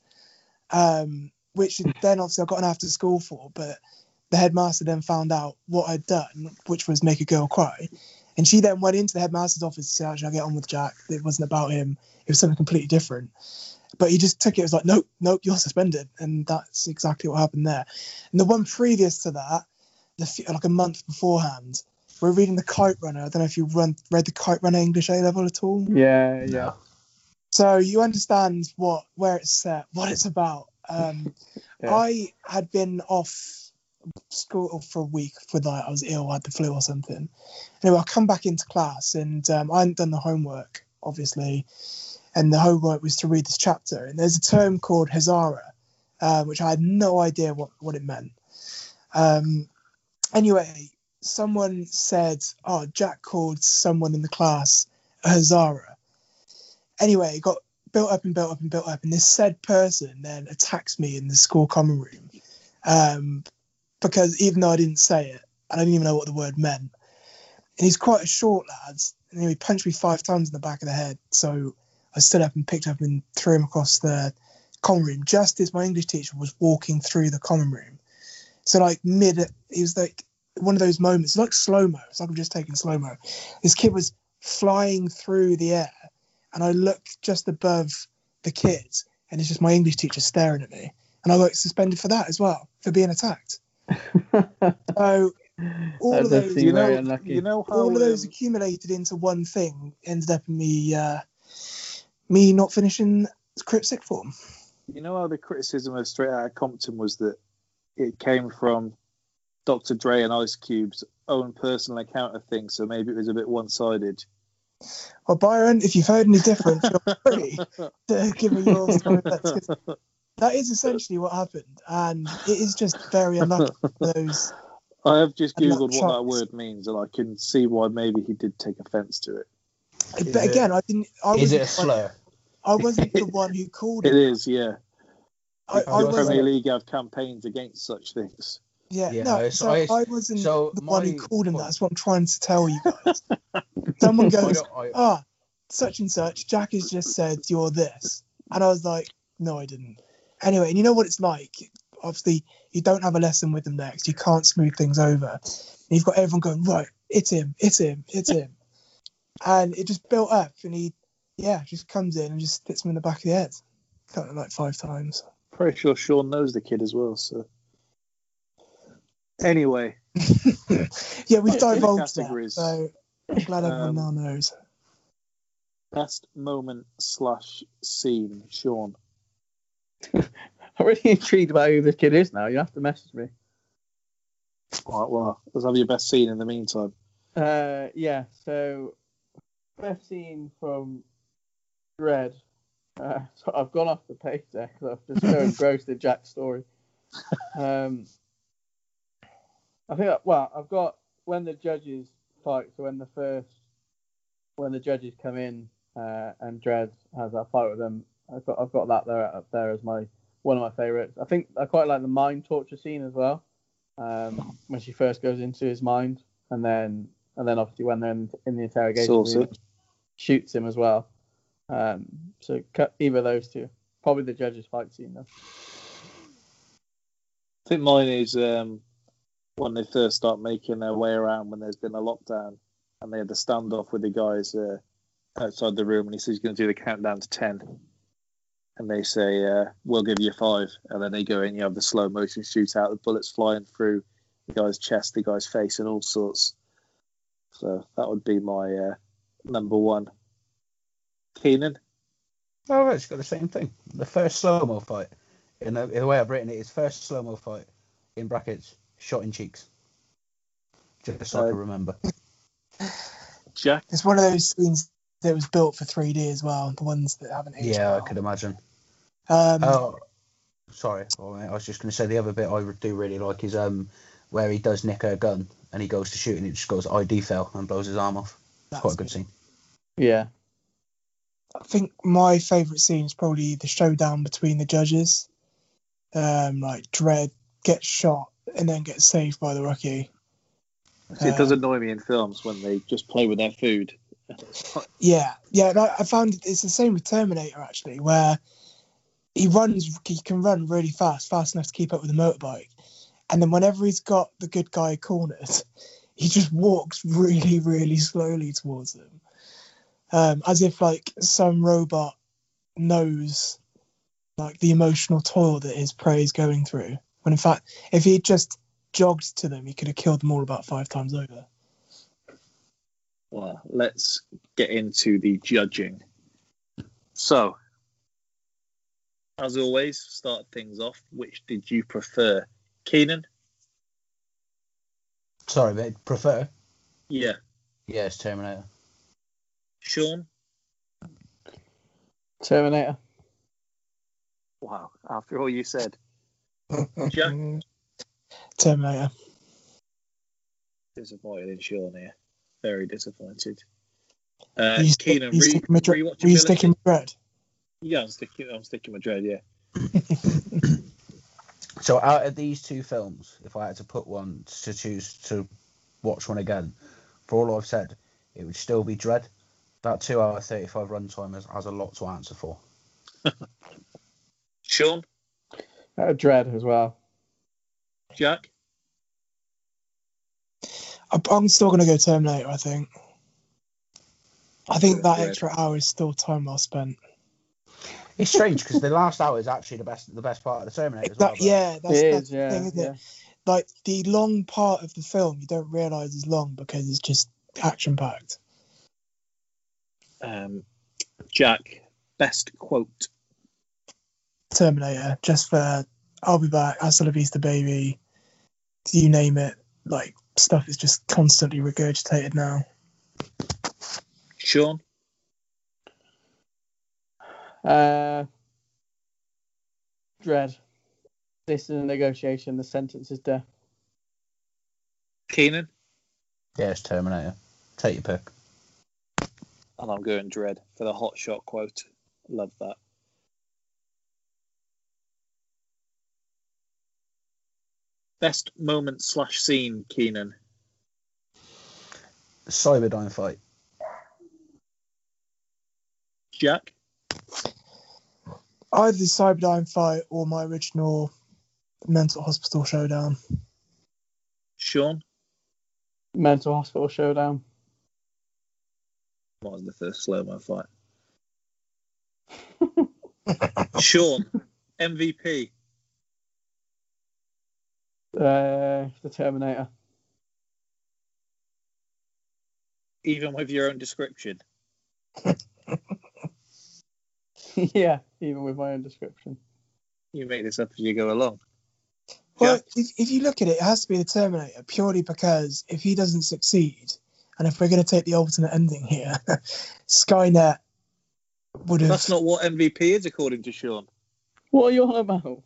um, which (laughs) then obviously I got an after school for. But the headmaster then found out what I'd done, which was make a girl cry. And she then went into the headmaster's office to say, How should I get on with Jack? It wasn't about him, it was something completely different. But he just took it as like, Nope, nope, you're suspended. And that's exactly what happened there. And the one previous to that, the like a month beforehand, we're reading The Kite Runner. I don't know if you run, read The Kite Runner English A level at all. Yeah, yeah. So you understand what where it's set, what it's about. Um, (laughs) Yeah. I had been off school for a week for like I was ill, I had the flu or something. Anyway, I come back into class and um, I hadn't done the homework, obviously, and the homework was to read this chapter. And there's a term called Hazara, uh, which I had no idea what what it meant. Um, anyway, someone said, "Oh, Jack called someone in the class a Hazara." Anyway, it got built up and built up and built up, and this said person then attacks me in the school common room um, because even though I didn't say it, I didn't even know what the word meant. And he's quite a short lad, and he punched me five times in the back of the head. So I stood up and picked up and threw him across the common room just as my English teacher was walking through the common room. So like mid, he was like one of those moments, like slow mo. It's like I'm just taking slow mo. This kid was flying through the air, and I look just above the kid, and it's just my English teacher staring at me, and I got suspended for that as well for being attacked. (laughs) So all That of those, You know, you know how all of those um, accumulated into one thing ended up in me, uh, me not finishing crypt sick form. you know how the criticism of Straight Outta Compton was that it came from Dr. Dre and Ice Cube's own personal account of things, so maybe it was a bit one-sided. Well, Byron, if you've heard any different, feel free (laughs) to give me your story. (laughs) That's 'cause that is essentially what happened, and it is just very unlucky (laughs) for those. I have just googled what that word means, and I can see why maybe he did take offence to it. Is but it- again, I didn't. I Is it a wasn't, slur? I wasn't the one who (laughs) called It it. is, yeah. I, I the wasn't- Premier. League have campaigns against such things. Yeah, Yeah, no. I- So I- I wasn't so the one who called him. point- That's what I'm trying to tell you guys. (laughs) Someone goes, don't- ah, such and such. Jack has just said you're this, and I was like, no, I didn't. Anyway, and you know what it's like. Obviously, you don't have a lesson with them next. You can't smooth things over. And you've got everyone going right. It's him. It's him. It's him. and it just built up, and he, yeah, just comes in and just hits him in the back of the head, kind of like five times. Pretty sure Sean knows the kid as well. So anyway, (laughs) yeah, we've divulged that, so I'm glad everyone Um, now knows. best moment slash scene, Sean. (laughs) I'm really intrigued about who this kid is now. You have to message me. Right, well, let's have your best scene in the meantime. Uh, yeah. So, best scene from Dredd. Uh, (laughs) so I've gone off the page there because I've just so (laughs) engrossed in Jack's story. Um, I think. Well, I've got when the judges fight. So when the first, when the judges come in uh, and Dredd has that fight with them, I've got I've got that there up there as my one of my favourites. I think I quite like the mind torture scene as well. Um, when she first goes into his mind, and then and then obviously when they're in, in the interrogation, Saucy. room, shoots him as well. Um, so cut either of those two. Probably the judges fight scene though. I think mine is um, when they first start making their way around when there's been a lockdown and they had the standoff with the guys uh, outside the room and he says he's going to do the countdown to 10. And they say, uh, we'll give you five. And then they go in, you have the slow motion shootout, the bullets flying through the guy's chest, the guy's face, and all sorts. So that would be my uh, number one. Keenan? Oh, right, it's got the same thing. The first slow mo fight. In the, in the way I've written it, it is first slow mo fight in brackets, shot in cheeks. Just so I Uh, can remember. Jack? It's one of those scenes that was built for 3D as well. The ones that haven't aged Yeah, I could imagine. Um, Oh, sorry. Well, I was just going to say the other bit I do really like is um where he does nick a gun and he goes to shoot and he just goes ID fell and blows his arm off. That's quite a good scene. Yeah. I think my favourite scene is probably the showdown between the judges. Um, like Dredd gets shot and then gets saved by the rookie. it does annoy me in films when they just play with their food. (laughs) Yeah, yeah. I, I found it's the same with Terminator actually, where he runs, he can run really fast, fast enough to keep up with the motorbike, and then whenever he's got the good guy cornered, he just walks really, really slowly towards them, um, as if like some robot knows like the emotional toil that his prey is going through. When in fact, if he just jogged to them, he could have killed them all about five times over. Well, let's get into the judging. So, as always, start things off. Which did you prefer? Keenan? Sorry, mate. Prefer? Yeah. Yes, Terminator. Sean? Terminator. Wow. After all you said. (laughs) Jack? Terminator. Disappointed in Sean here. Very disappointed. Uh, Were you, sti- Keenan, were you re- sticking with, Dre- rewatchability? were you sticking with Dredd? Yeah, I'm sticking, I'm sticking with Dredd, yeah. (laughs) So out of these two films, if I had to put one to choose to watch one again, for all I've said, it would still be Dredd. That two hour thirty five runtime has, has a lot to answer for. (laughs) Sean? Uh, Dredd as well. Jack? I- I'm still going to go Terminator, I think. I think that extra hour is still time well spent. It's strange because the last hour is actually the best the best part of the Terminator. As well, That, but- yeah, that's, that's is, the yeah. thing, isn't yeah. it? Like the long part of the film, you don't realise is long because it's just action packed. Um, Jack, best quote. Terminator, just for I'll be back, hasta la vista, baby. You name it, like stuff is just constantly regurgitated now. Sean? Uh, Dredd. This is a negotiation. The sentence is death. Keenan, Yeah, it's Terminator. Take your pick. and I'm going Dredd for the hot shot quote. Love that. Best moment slash scene, Keenan. Cyberdyne fight. Jack, Either the Cyberdyne fight or my original mental hospital showdown. Sean. Mental hospital showdown. What was the first slow mo fight? (laughs) Sean, MVP. Uh, the Terminator. Even with your own description. (laughs) (laughs) yeah, even with my own description. You make this up as you go along. Well, if, if you look at it, it has to be the Terminator purely because if he doesn't succeed, and if we're going to take the alternate ending here, (laughs) Skynet would have. That's not what MVP is, according to Sean. What are you on about?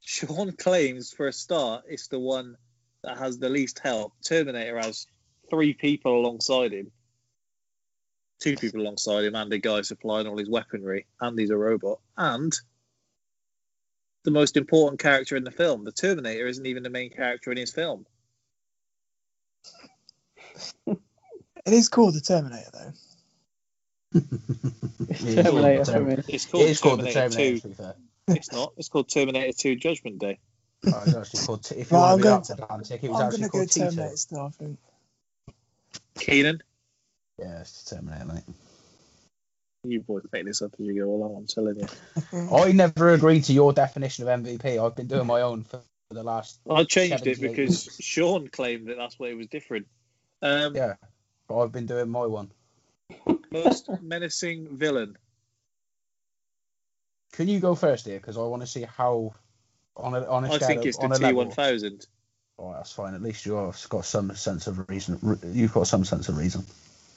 Sean claims for a start it's the one that has the least help. Terminator has three people alongside him. Two people alongside him and a guy supplying all his weaponry, and he's a robot. And the most important character in the film. The Terminator isn't even the main character in his film. (laughs) It is called the Terminator, though. (laughs) It's Yeah, Terminator it's for. It's called, It is called the Terminator, Terminator, 2. to be fair. It's not. It's called Terminator 2 Judgment Day. Oh, it's actually called T- if you Well, want I'm to be going that to- pedantic, it was I'm actually going go called T2. Terminator still, I think. Keenan, Yeah, it's Terminator, mate. you boys make this up as you go along, I'm telling you. (laughs) I never agreed to your definition of MVP. I've been doing my own for the last. I changed it because weeks. Sean claimed that that's why it was different. Um, Yeah, but I've been doing my one. Most (laughs) menacing villain. Can you go first here? Because I want to see how. On a, on a I scale think of- it's the on a level- T1000. Oh, that's fine. At least you've got some sense of reason. You've got some sense of reason.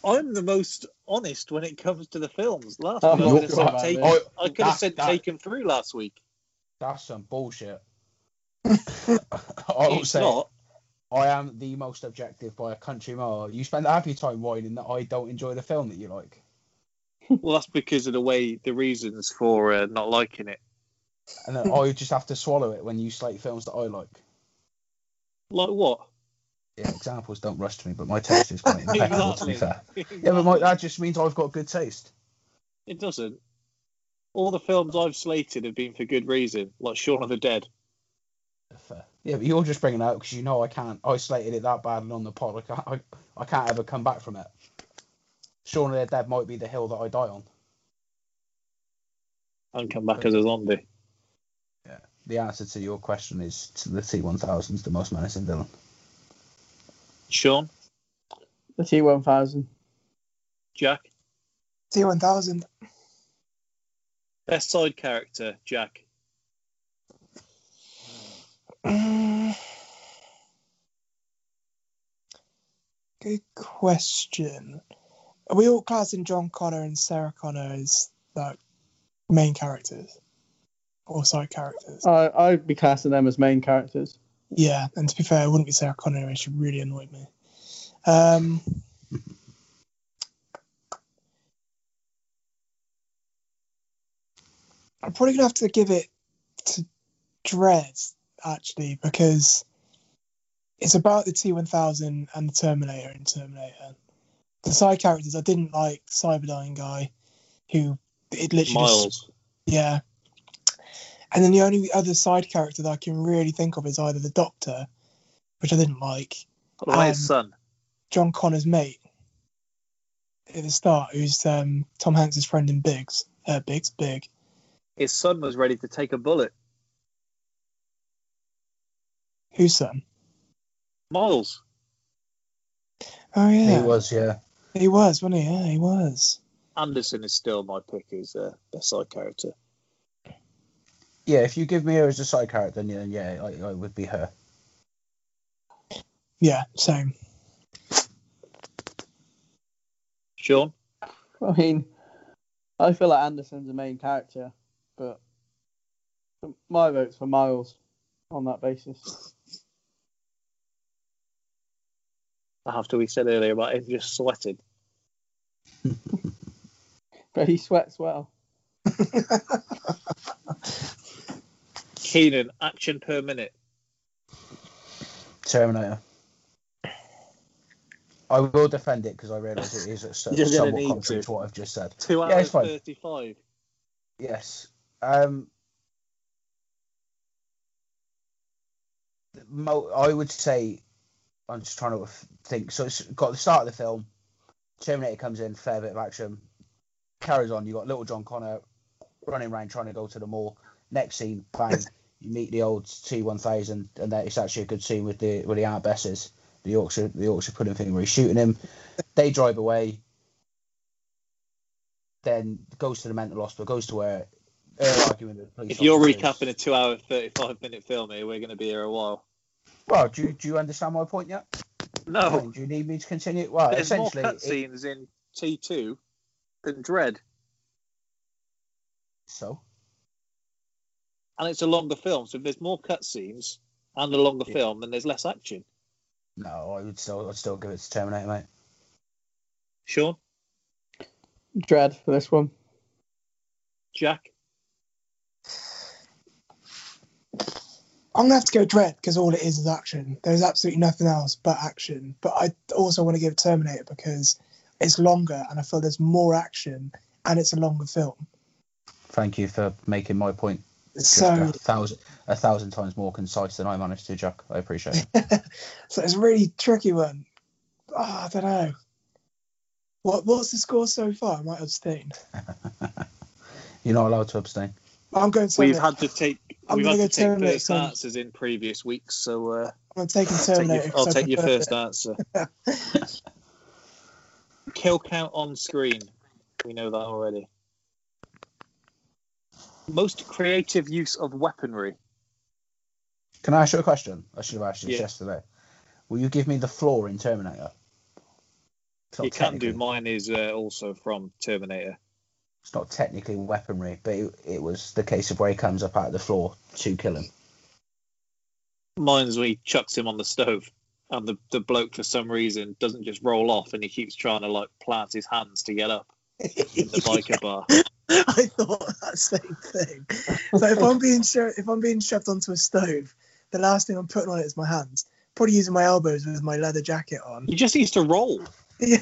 I'm the most honest when it comes to the films. Last Oh, week I could have said, right, taken, man. I could have said that- taken through last week. That's some bullshit. (laughs) I will It's say not. I am the most objective by a country mile. You spend half your time whining that I don't enjoy the film that you like. Well, that's because of the way the reasons for uh, not liking it. And then I just have to swallow it when you slate films that I like. Like what? Yeah, examples don't rush to me, but my taste is quite (laughs) impeccable, to be Exactly. fair. Yeah, but my, that just means I've got good taste. It doesn't. All the films I've slated have been for good reason, like Shaun of the Dead. Fair. Yeah, but you're just bringing it out because you know I can't. I slated it that bad and on the pod. I can't. I, I can't ever come back from it. Shaun of the Dead might be the hill that I die on. And come back as a zombie. Yeah. The answer to your question is to the T1000 is the most menacing villain. Sean, The T1000. Jack, T1000. best side character, Jack. (sighs) Good question. Are we all classing John Connor and Sarah Connor as like main characters or side characters? I, I'd be classing them as main characters. Yeah, and to be fair, it wouldn't be Sarah Connor. She really annoyed me. Um, I'm probably gonna have to give it to Dredd actually because it's about the T1000 and the Terminator in Terminator. The side characters I didn't like Cyberdyne guy, who it literally just- yeah. And then the only other side character that I can really think of is either the Doctor, which I didn't like, What about his Um, son? John Connor's mate at the start, who's um, Tom Hanks' friend in Biggs. Uh, Biggs, Big. His son was ready to take a bullet. Whose son? Miles. Oh yeah, He was, yeah. He was, wasn't he? Yeah, he was. Anderson is still my pick as uh, best side character. Yeah, if you give me her as a side character, then yeah, yeah I, I would be her. Yeah, same. Sean, I mean, I feel like Anderson's the main character, but My vote's for Miles on that basis. After we said earlier about him just sweating. (laughs) But he sweats well. (laughs) Keenan, action per minute. Terminator. I will defend it because I realise it is so, You're gonna somewhat contrary to. to what I've just said. Two Yeah, hours it's fine. 35. Yes. Um, I would say, I'm just trying to think. So it's got the start of the film. Terminator comes in, fair bit of action. Carries on. You got Little John Connor running around trying to go to the mall. Next scene, bang, you meet the old T1000, and that it's actually a good scene with the with the Aunt Bessie's, the Yorkshire the Yorkshire pudding thing where he's shooting him. They drive away. Then goes to the mental hospital, goes to where uh, arguing with the police. If you're recapping a two hour, 35 minute film here, we're going to be here a while. Well, do you, do you understand my point yet? No. Do you need me to continue? Well, There's more essentially, it- cutscenes in T2 than Dredd. so And it's a longer film. So if there's more cutscenes and a longer Yeah. film, then there's less action. no, I would still, I'd still give it to Terminator, mate. Sean? Dredd for this one. Jack? I'm gonna have to go Dredd because all it is is action. There's absolutely nothing else but action. But I also want to give Terminator because it's longer and I feel there's more action and it's a longer film. Thank you for making my point just So, a thousand, a thousand times more concise than I managed to, Jack. I appreciate it. (laughs) so it's a really tricky one. Oh, I don't know. What what's the score so far? I might abstain. (laughs) You're not allowed to abstain. I'm going to. We've had to take I'm we've gonna had to take Terminator first some- answers in previous weeks, so uh, I'm taking I'll take Terminator. your, 'cause I'll take your first it. answer. (laughs) Kill count on screen. We know that already. Most creative use of weaponry. Can I ask you a question? I should have asked you this yesterday. Will you give me the floor in Terminator? You can do. Mine is uh, also from Terminator. It's not technically weaponry, but it, it was the case of where he comes up out of the floor to kill him. Mine's where he chucks him on the stove, and the, the bloke for some reason doesn't just roll off, and he keeps trying to like plant his hands to get up in the biker bar. (laughs) (laughs) I thought that same thing. So if I'm being sho- if I'm being shoved onto a stove, the last thing I'm putting on it is my hands. Probably using my elbows with my leather jacket on. He just needs to roll. Yeah.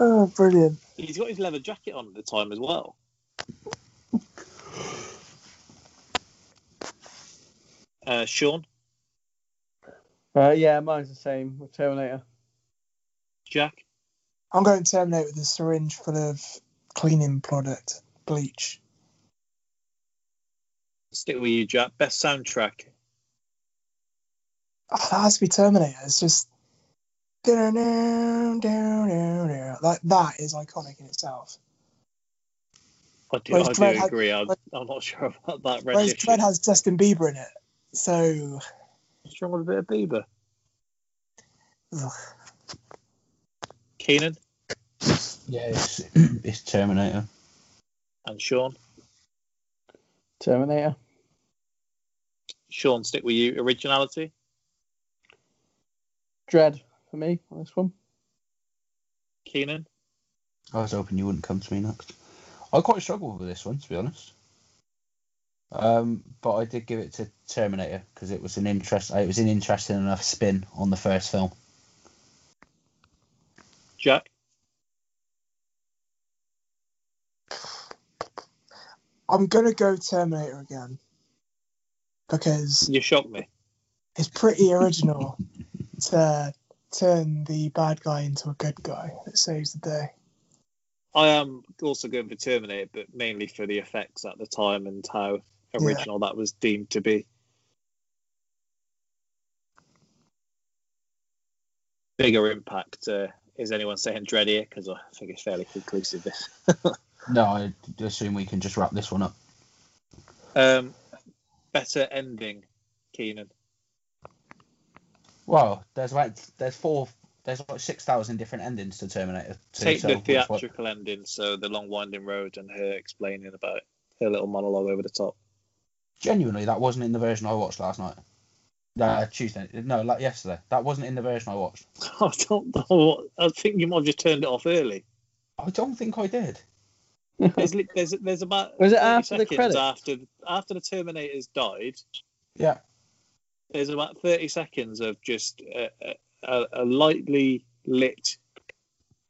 oh, brilliant. He's got his leather jacket on at the time as well. Uh, Sean, Uh, yeah, mine's the same with Terminator. Jack, I'm going to terminate with a syringe full of cleaning product, bleach. stick with you, Jack. Best soundtrack. Oh, that has to be Terminator. It's just like that is iconic in itself. I do, Whereas I Dredd do agree. I'm, I'm not sure about that Whereas rendition. Dredd has Justin Bieber in it, so What's wrong with a bit of Bieber? ugh. Keenan Yeah, it's, (clears throat) it's Terminator. and Sean. Terminator. Sean, stick with you. Originality. Dredd for me on this one. Keenan. I was hoping you wouldn't come to me next. I quite struggled with this one, to be honest. Um, but I did give it to Terminator because it was an interest. It was an interesting enough spin on the first film. Jack. I'm gonna go Terminator again because You shocked me. it's pretty original to turn the bad guy into a good guy that saves the day. I am also going for Terminator, but mainly for the effects at the time and how original that was deemed to be. Bigger impact. Uh, is anyone saying Dredd here? Because I think it's fairly conclusive. This. (laughs) No, I assume we can just wrap this one up. Um, better ending, Keenan. Well, there's like there's four there's like six thousand different endings to Terminator. 2, Take so the theatrical ending, so the long winding road and her explaining about her little monologue over the top. Genuinely, that wasn't in the version I watched last night. Uh, Tuesday. No, like yesterday. That wasn't in the version I watched. (laughs) I don't know. What, I think you might have just turned it off early. I don't think I did. There's there's, there's about Was it after the credits? after after the Terminators died. Yeah. There's about thirty seconds of just a, a, a lightly lit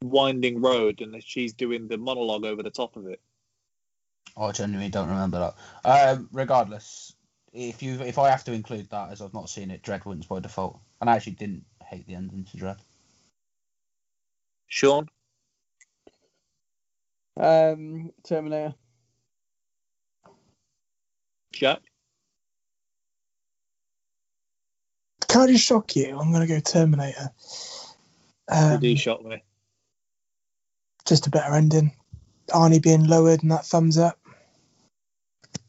winding road, and she's doing the monologue over the top of it. I genuinely don't remember that. Um, regardless, if you if I have to include that as I've not seen it, Dredd wins by default. And I actually didn't hate the ending to Dredd. Sean, Um, Terminator. Jack, Can I just shock you? I'm going to go Terminator. you Um, do shock me. just a better ending. Arnie being lowered and that thumbs up.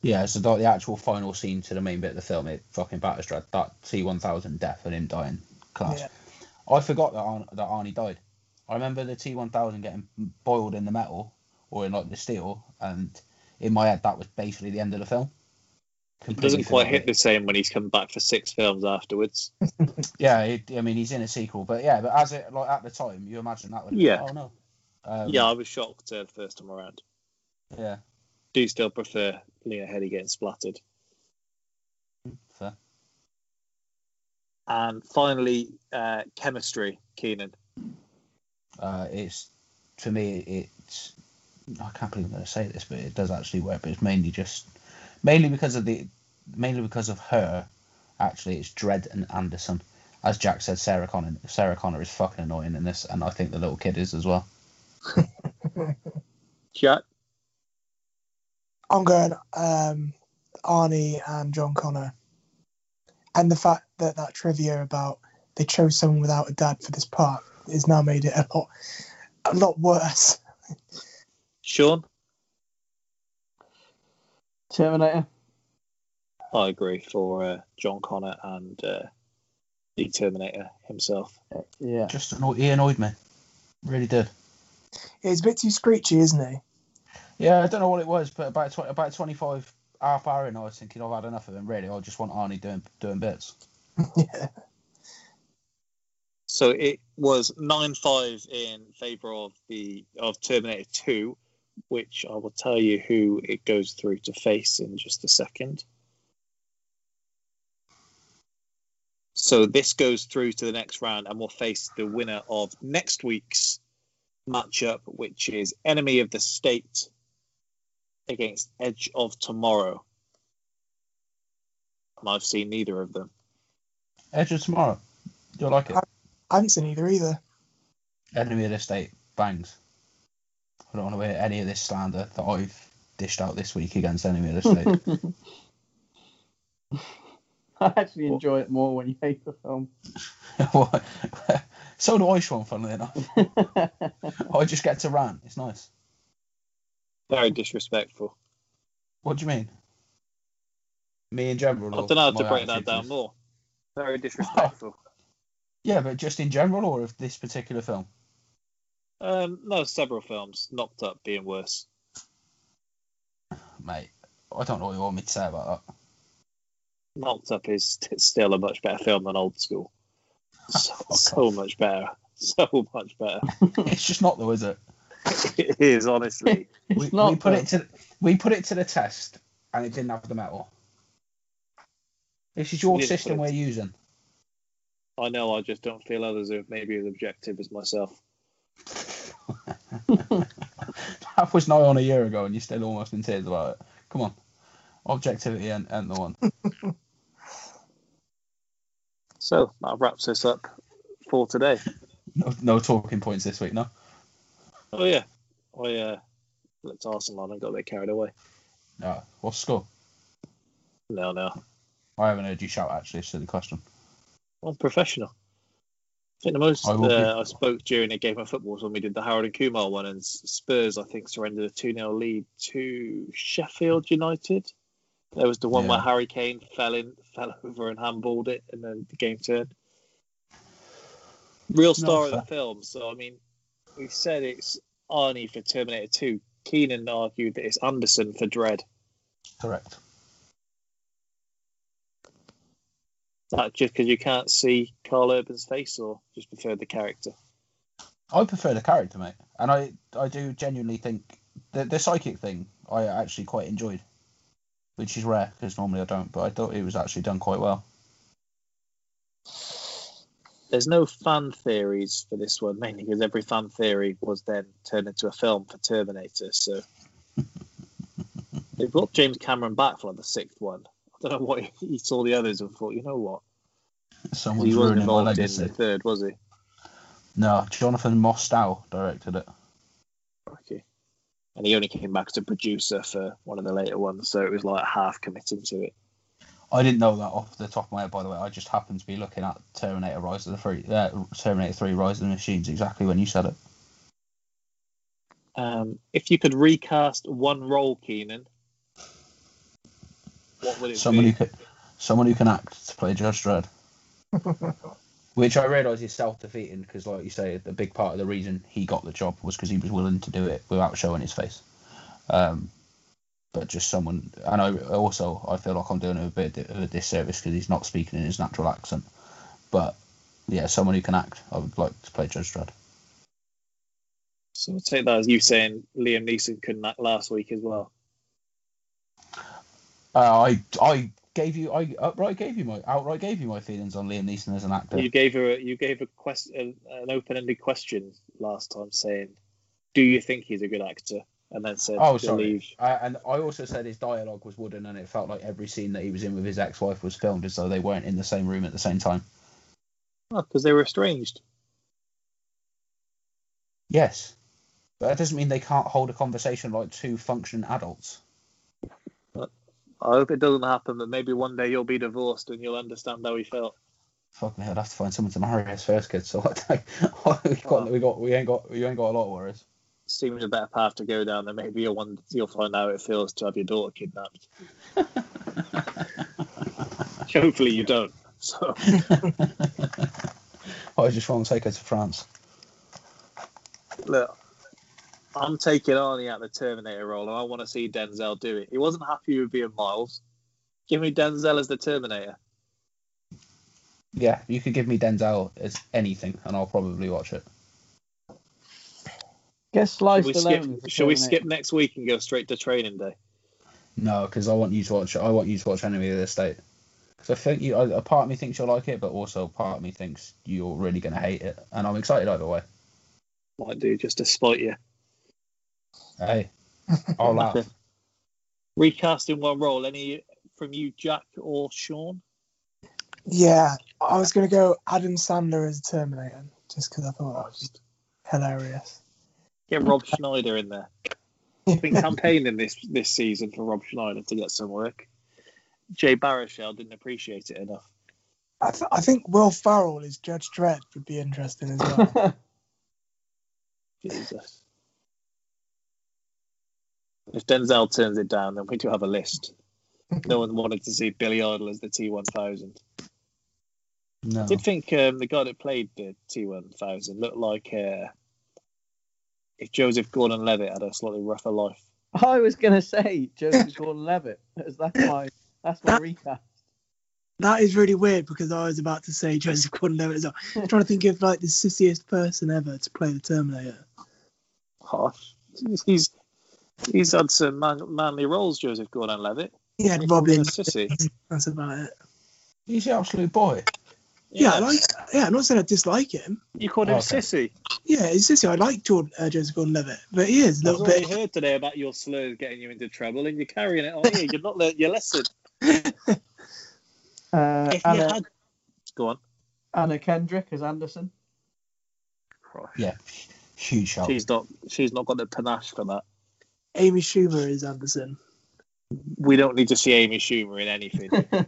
Yeah, so the, the actual final scene to the main bit of the film, it fucking batters Dredd. That T1000 death and him dying, class. Yeah. I forgot that, Ar- that Arnie died. I remember the T1000 getting boiled in the metal or in like the steel, and in my head that was basically the end of the film. It Completely doesn't quite hit it. the same when he's come back for six films afterwards. (laughs) Yeah, it, I mean he's in a sequel, but yeah, but as it like at the time, you imagine that would Yeah. Oh no. Um, yeah, I was shocked uh, the first time around. Yeah. Do still prefer Lena Headey getting splattered. Fair. And finally, uh, chemistry, Keenan. Uh, it's for me, it's I can't believe I'm going to say this, but it does actually work. But it's mainly just mainly because of the mainly because of her. Actually, it's Dredd and Anderson. As Jack said, Sarah Connor. Sarah Connor is fucking annoying in this, and I think the little kid is as well. (laughs) Jack, I'm going um, Arnie and John Connor. And the fact that that trivia about they chose someone without a dad for this part has now made it a lot, a lot worse. Sean, Terminator. I agree for uh, John Connor and uh, the Terminator himself. Yeah. Just annoyed, he annoyed me, really did. He's a bit too screechy, isn't he? Yeah, I don't know what it was, but about tw- about 25 half hour in, I was thinking I've had enough of him. Really, I just want Arnie doing doing bits. (laughs) yeah. So it was nine five in favour of the of Terminator Two, which I will tell you who it goes through to face in just a second. So this goes through to the next round, and we'll face the winner of next week's matchup, which is Enemy of the State against Edge of Tomorrow. And I've seen neither of them. Edge of Tomorrow, Do you'll like it. I haven't seen either either. Enemy of the State bangs. I don't want to hear any of this slander that I've dished out this week against Enemy of the State. (laughs) (laughs) I actually enjoy it more when you hate the film. (laughs) so do I, Sean, funnily enough. I just get to rant. It's nice. Very disrespectful. What do you mean? Me in general? I don't know how to break that down more. Very disrespectful. Yeah, but just in general or of this particular film? um, no, several films. Knocked Up being worse. Mate, I don't know what you want me to say about that. Knocked Up is st- still a much better film than Old School. (laughs) So, so much better. (laughs) So much better. (laughs) It's just not though, is it? (laughs) it is, honestly. We, not, we put it to we put it to the test and it didn't have the mettle. This is your We didn't put system we're using. I know, I just don't feel others are maybe as objective as myself. (laughs) That was nigh on a year ago and you're still almost in tears about it. Come on. Objectivity and, and the one. (laughs) So that wraps us up for today. No, no talking points this week, no? Oh, yeah. I uh, looked Arsenal on and got a bit carried away. No. What's score? No, no. I haven't heard you shout actually, silly question. I'm professional. I think the most I be- uh, I spoke during a game of football was when we did the Harold and Kumar one, and Spurs, I think, surrendered a 2 0 lead to Sheffield United. There was the one Yeah. where Harry Kane fell in, fell over and handballed it, and then the game turned. Real star of the film. So, I mean, we said it's Arnie for Terminator 2. Keenan argued that it's Anderson for Dredd. Correct. Is that just because you can't see Karl Urban's face, or just prefer the character? I prefer the character, mate, and I I do genuinely think the the psychic thing I actually quite enjoyed, which is rare because normally I don't. But I thought it was actually done quite well. There's no fan theories for this one, mainly because every fan theory was then turned into a film for Terminator. So they brought James Cameron back for like the sixth one. I don't know what he, he saw the others and thought, you know what? Someone's he wasn't involved in the third, was he? No, Jonathan Mostow directed it. Okay. And he only came back as a producer for one of the later ones, so it was like half committing to it. I didn't know that off the top of my head, by the way. I just happened to be looking at Terminator Rise of the Three, uh, Terminator Three: Rise of the Machines exactly when you said it. Um, if you could recast one role, Keenan, what would it Someone be? who can, someone who can act to play Judge Dredd. (laughs) Which I realise is self-defeating because, like you say, the big part of the reason he got the job was because he was willing to do it without showing his face. Um, but just someone, and I also I feel like I'm doing him a bit of a disservice because he's not speaking in his natural accent. But yeah, someone who can act, I would like to play Judge Dredd. So we'll take that as you saying Liam Neeson couldn't act last week as well. Uh, I I gave you I outright gave you my outright gave you my feelings on Liam Neeson as an actor. You gave her you gave a question an open-ended question last time saying, "Do you think he's a good actor?" And then said, Oh, sorry. "Believe." Uh, and I also said his dialogue was wooden, and it felt like every scene that he was in with his ex-wife was filmed as though they weren't in the same room at the same time. because they were estranged. Yes, but that doesn't mean they can't hold a conversation like two functioning adults. I hope it doesn't happen, but maybe one day you'll be divorced and you'll understand how he felt. Fuck me, I'd have to find someone to marry us first, kid. So (laughs) I don't, we, got, we got we ain't got we ain't got a lot of worries. Seems a better path to go down. Then maybe you'll one you'll find out how it feels to have your daughter kidnapped. (laughs) Hopefully you don't. So (laughs) I just want to take her to France. look, I'm taking Arnie out the Terminator role, and I want to see Denzel do it. He wasn't happy with being Miles. Give me Denzel as the Terminator. Yeah, you could give me Denzel as anything, and I'll probably watch it. Get Shall we alone. skip? Shall we Terminator. skip next week and go straight to Training Day? No, because I want you to watch. I want you to watch Enemy of the State. Because I think you. A part of me thinks you'll like it, but also part of me thinks you're really going to hate it, and I'm excited either way. Might do just to spite you. Hey, I'll laugh. (laughs) Recasting one role. Any from you, Jack or Sean? Yeah, I was gonna go Adam Sandler as Terminator just because I thought that was hilarious. Get Rob Schneider in there. I've been campaigning this this season for Rob Schneider to get some work. Jay Baruchel didn't appreciate it enough. I, th- I think Will Ferrell as Judge Dredd would be interesting as well. (laughs) Jesus. If Denzel turns it down, then we do have a list. No one wanted to see Billy Idol as the T1000. No. I did think um, the guy that played the T1000 looked like uh, if Joseph Gordon-Levitt had a slightly rougher life. I was gonna say Joseph Gordon-Levitt. That's that's my that's my recast. that is really weird because I was about to say Joseph Gordon-Levitt as well. (laughs) I'm trying to think of like the sissiest person ever to play the Terminator. Harsh. He's he's had some man, manly roles, Joseph Gordon-Levitt. He had He called him Robin. a sissy. That's about it. He's the absolute boy. Yeah, I like. Yeah, I'm not saying I dislike him. you called him Okay. sissy. Yeah, he's sissy. I like Jordan, uh, Joseph Gordon-Levitt, but he is a I've little already bit. heard today about your slurs getting you into trouble, and you're carrying it on here. You've not learnt your lesson. (laughs) Uh, Anna, had... Go on. Anna Kendrick as Anderson. Yeah, huge shout. She's not. She's not got the panache for that. Amy Schumer is Anderson. We don't need to see Amy Schumer in anything. (laughs)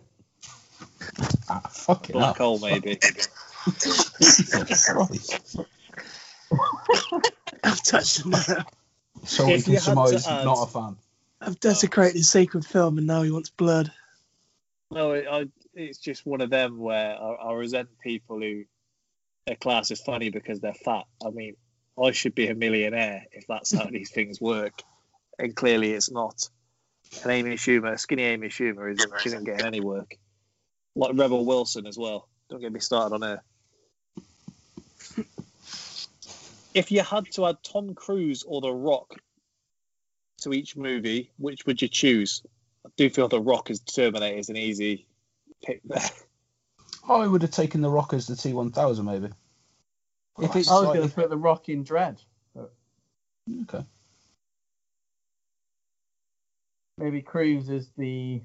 Ah, fucking Black hole, maybe. Jesus (laughs) Christ. I've touched a nerve. So we If can you had to surmise add- not a fan. I've desecrated a sacred film, and now he wants blood. No, it, I, it's just one of them where I, I resent people who their class is funny because they're fat. I mean, I should be a millionaire if that's how these things work, and clearly it's not. And Amy Schumer, skinny Amy Schumer, isn't, she isn't getting any work. Like Rebel Wilson as well. Don't get me started on her. if you had to add Tom Cruise or The Rock to each movie, which would you choose? I do feel The Rock as Terminator is an easy pick there. I would have taken the Rock as the T1000 maybe. If it's I was like, going to put the Rock in Dredd. okay. Maybe Cruise is the.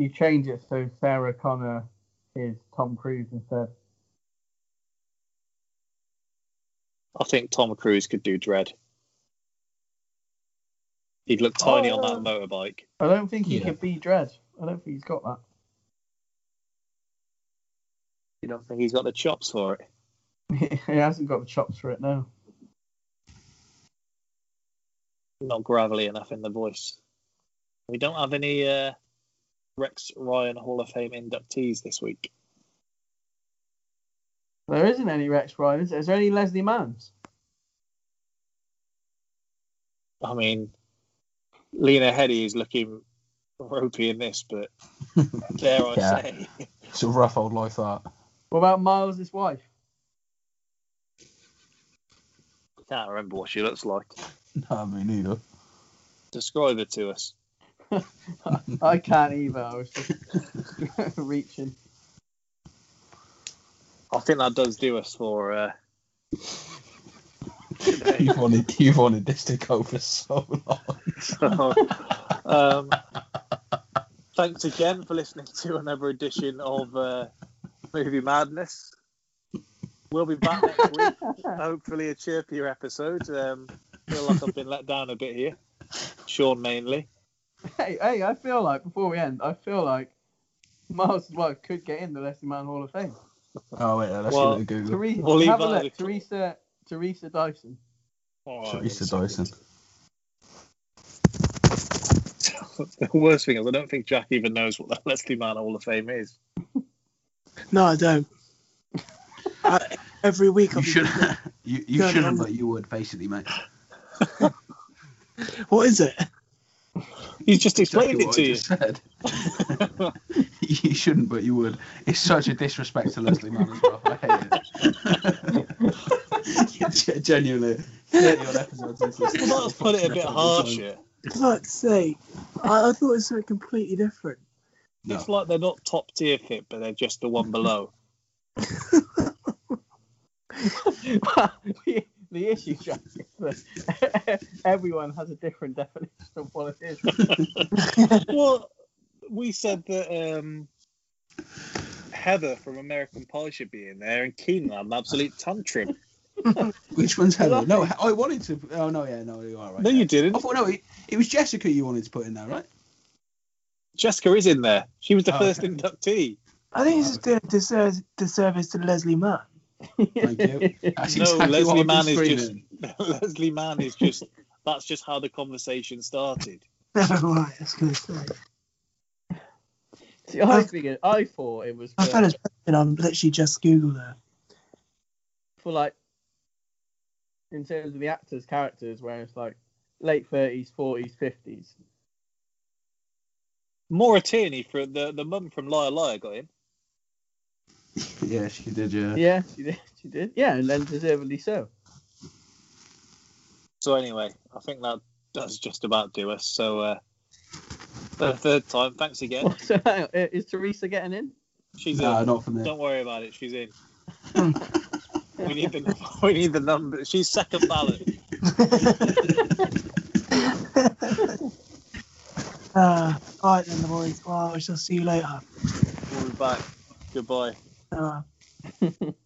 You change it so Sarah Connor is Tom Cruise instead. I think Tom Cruise could do Dredd. He'd look tiny on Oh. that motorbike. I don't think he Yeah. could be Dredd. I don't think he's got that. You don't think he's got the chops for it? (laughs) he hasn't got the chops for it now. Not gravelly enough in the voice. We don't have any uh, Rex Ryan Hall of Fame inductees this week. There isn't any Rex Ryan. Is there, is there any Leslie Manns? I mean, Lena Headey is looking ropey in this, but (laughs) dare I Yeah. say, It's a rough old life that. What about Miles' wife? can't remember what she looks like. (laughs) No, me neither. Describe her to us. I can't either. I was just (laughs) reaching. I think that does do us for uh. You've wanted, you've wanted this to go for so long. So, (laughs) um, thanks again for listening to another edition of uh, Movie Madness. We'll be back next week. Hopefully, a chirpier episode. Um, feel like I've been let down a bit here. Sean mainly. (laughs) Hey, hey, I feel like before we end, I feel like Miles' wife could get in the Leslie Mann Hall of Fame. Oh wait, let's Well, give it a Google. Teresa, We'll have a look. as a- Teresa, Teresa Dyson. Oh, Teresa Dyson. (laughs) the worst thing is, I don't think Jack even knows what the (laughs) Leslie Mann Hall of Fame is. No, I don't. I, every week You I'll be should, you, you shouldn't, but you would, basically, mate. What is it? He's just explained Exactly it to you. just said. (laughs) (laughs) you shouldn't, but you would. It's such a disrespect to Leslie Mann as well. I hate it. (laughs) Genuinely, 30 odd episodes into this. Well, let's put it a bit harsher. Fuck's sake. I, I thought it was something completely different. No. It's like they're not top tier fit, but they're just the one below. The, the issue, Jack, is that (laughs) everyone has a different definition of what it is. (laughs) well, we said that um, Heather from American Pie should be in there, and Keenan had an absolute tantrum. (laughs) Which one's Heather? No, I wanted to. Oh, no, yeah, no, you are right. No, yeah. you didn't. I thought, no, it, it was Jessica you wanted to put in there, right? Jessica is in there. She was the Oh, first okay. inductee. I think this is doing a disservice, disservice to Leslie Mann. Thank you. (laughs) That's No, exactly Leslie I've Mann is just (laughs) Leslie Mann is just that's just how the conversation started. (laughs) Oh, Never mind, I was going to say. See, I figured, I thought it was I found his and I'm literally just Google there. for like, in terms of the actors' characters, where it's like late 30s, 40s, 50s. Maura Tierney for the the mum from Liar Liar got in. (laughs) Yeah, she did, yeah. Yeah, she did. She did. Yeah, and then deservedly so. So anyway, I think that does just about do us. So uh, the third time, thanks again. (laughs) So, hang on, is Teresa getting in? She's No, in. not from there. Don't worry about it. She's in. (laughs) we need the we need the number. She's second ballot. uh, all right then, the boys. Well, I shall see you later. We'll be back. Goodbye. Uh, (laughs)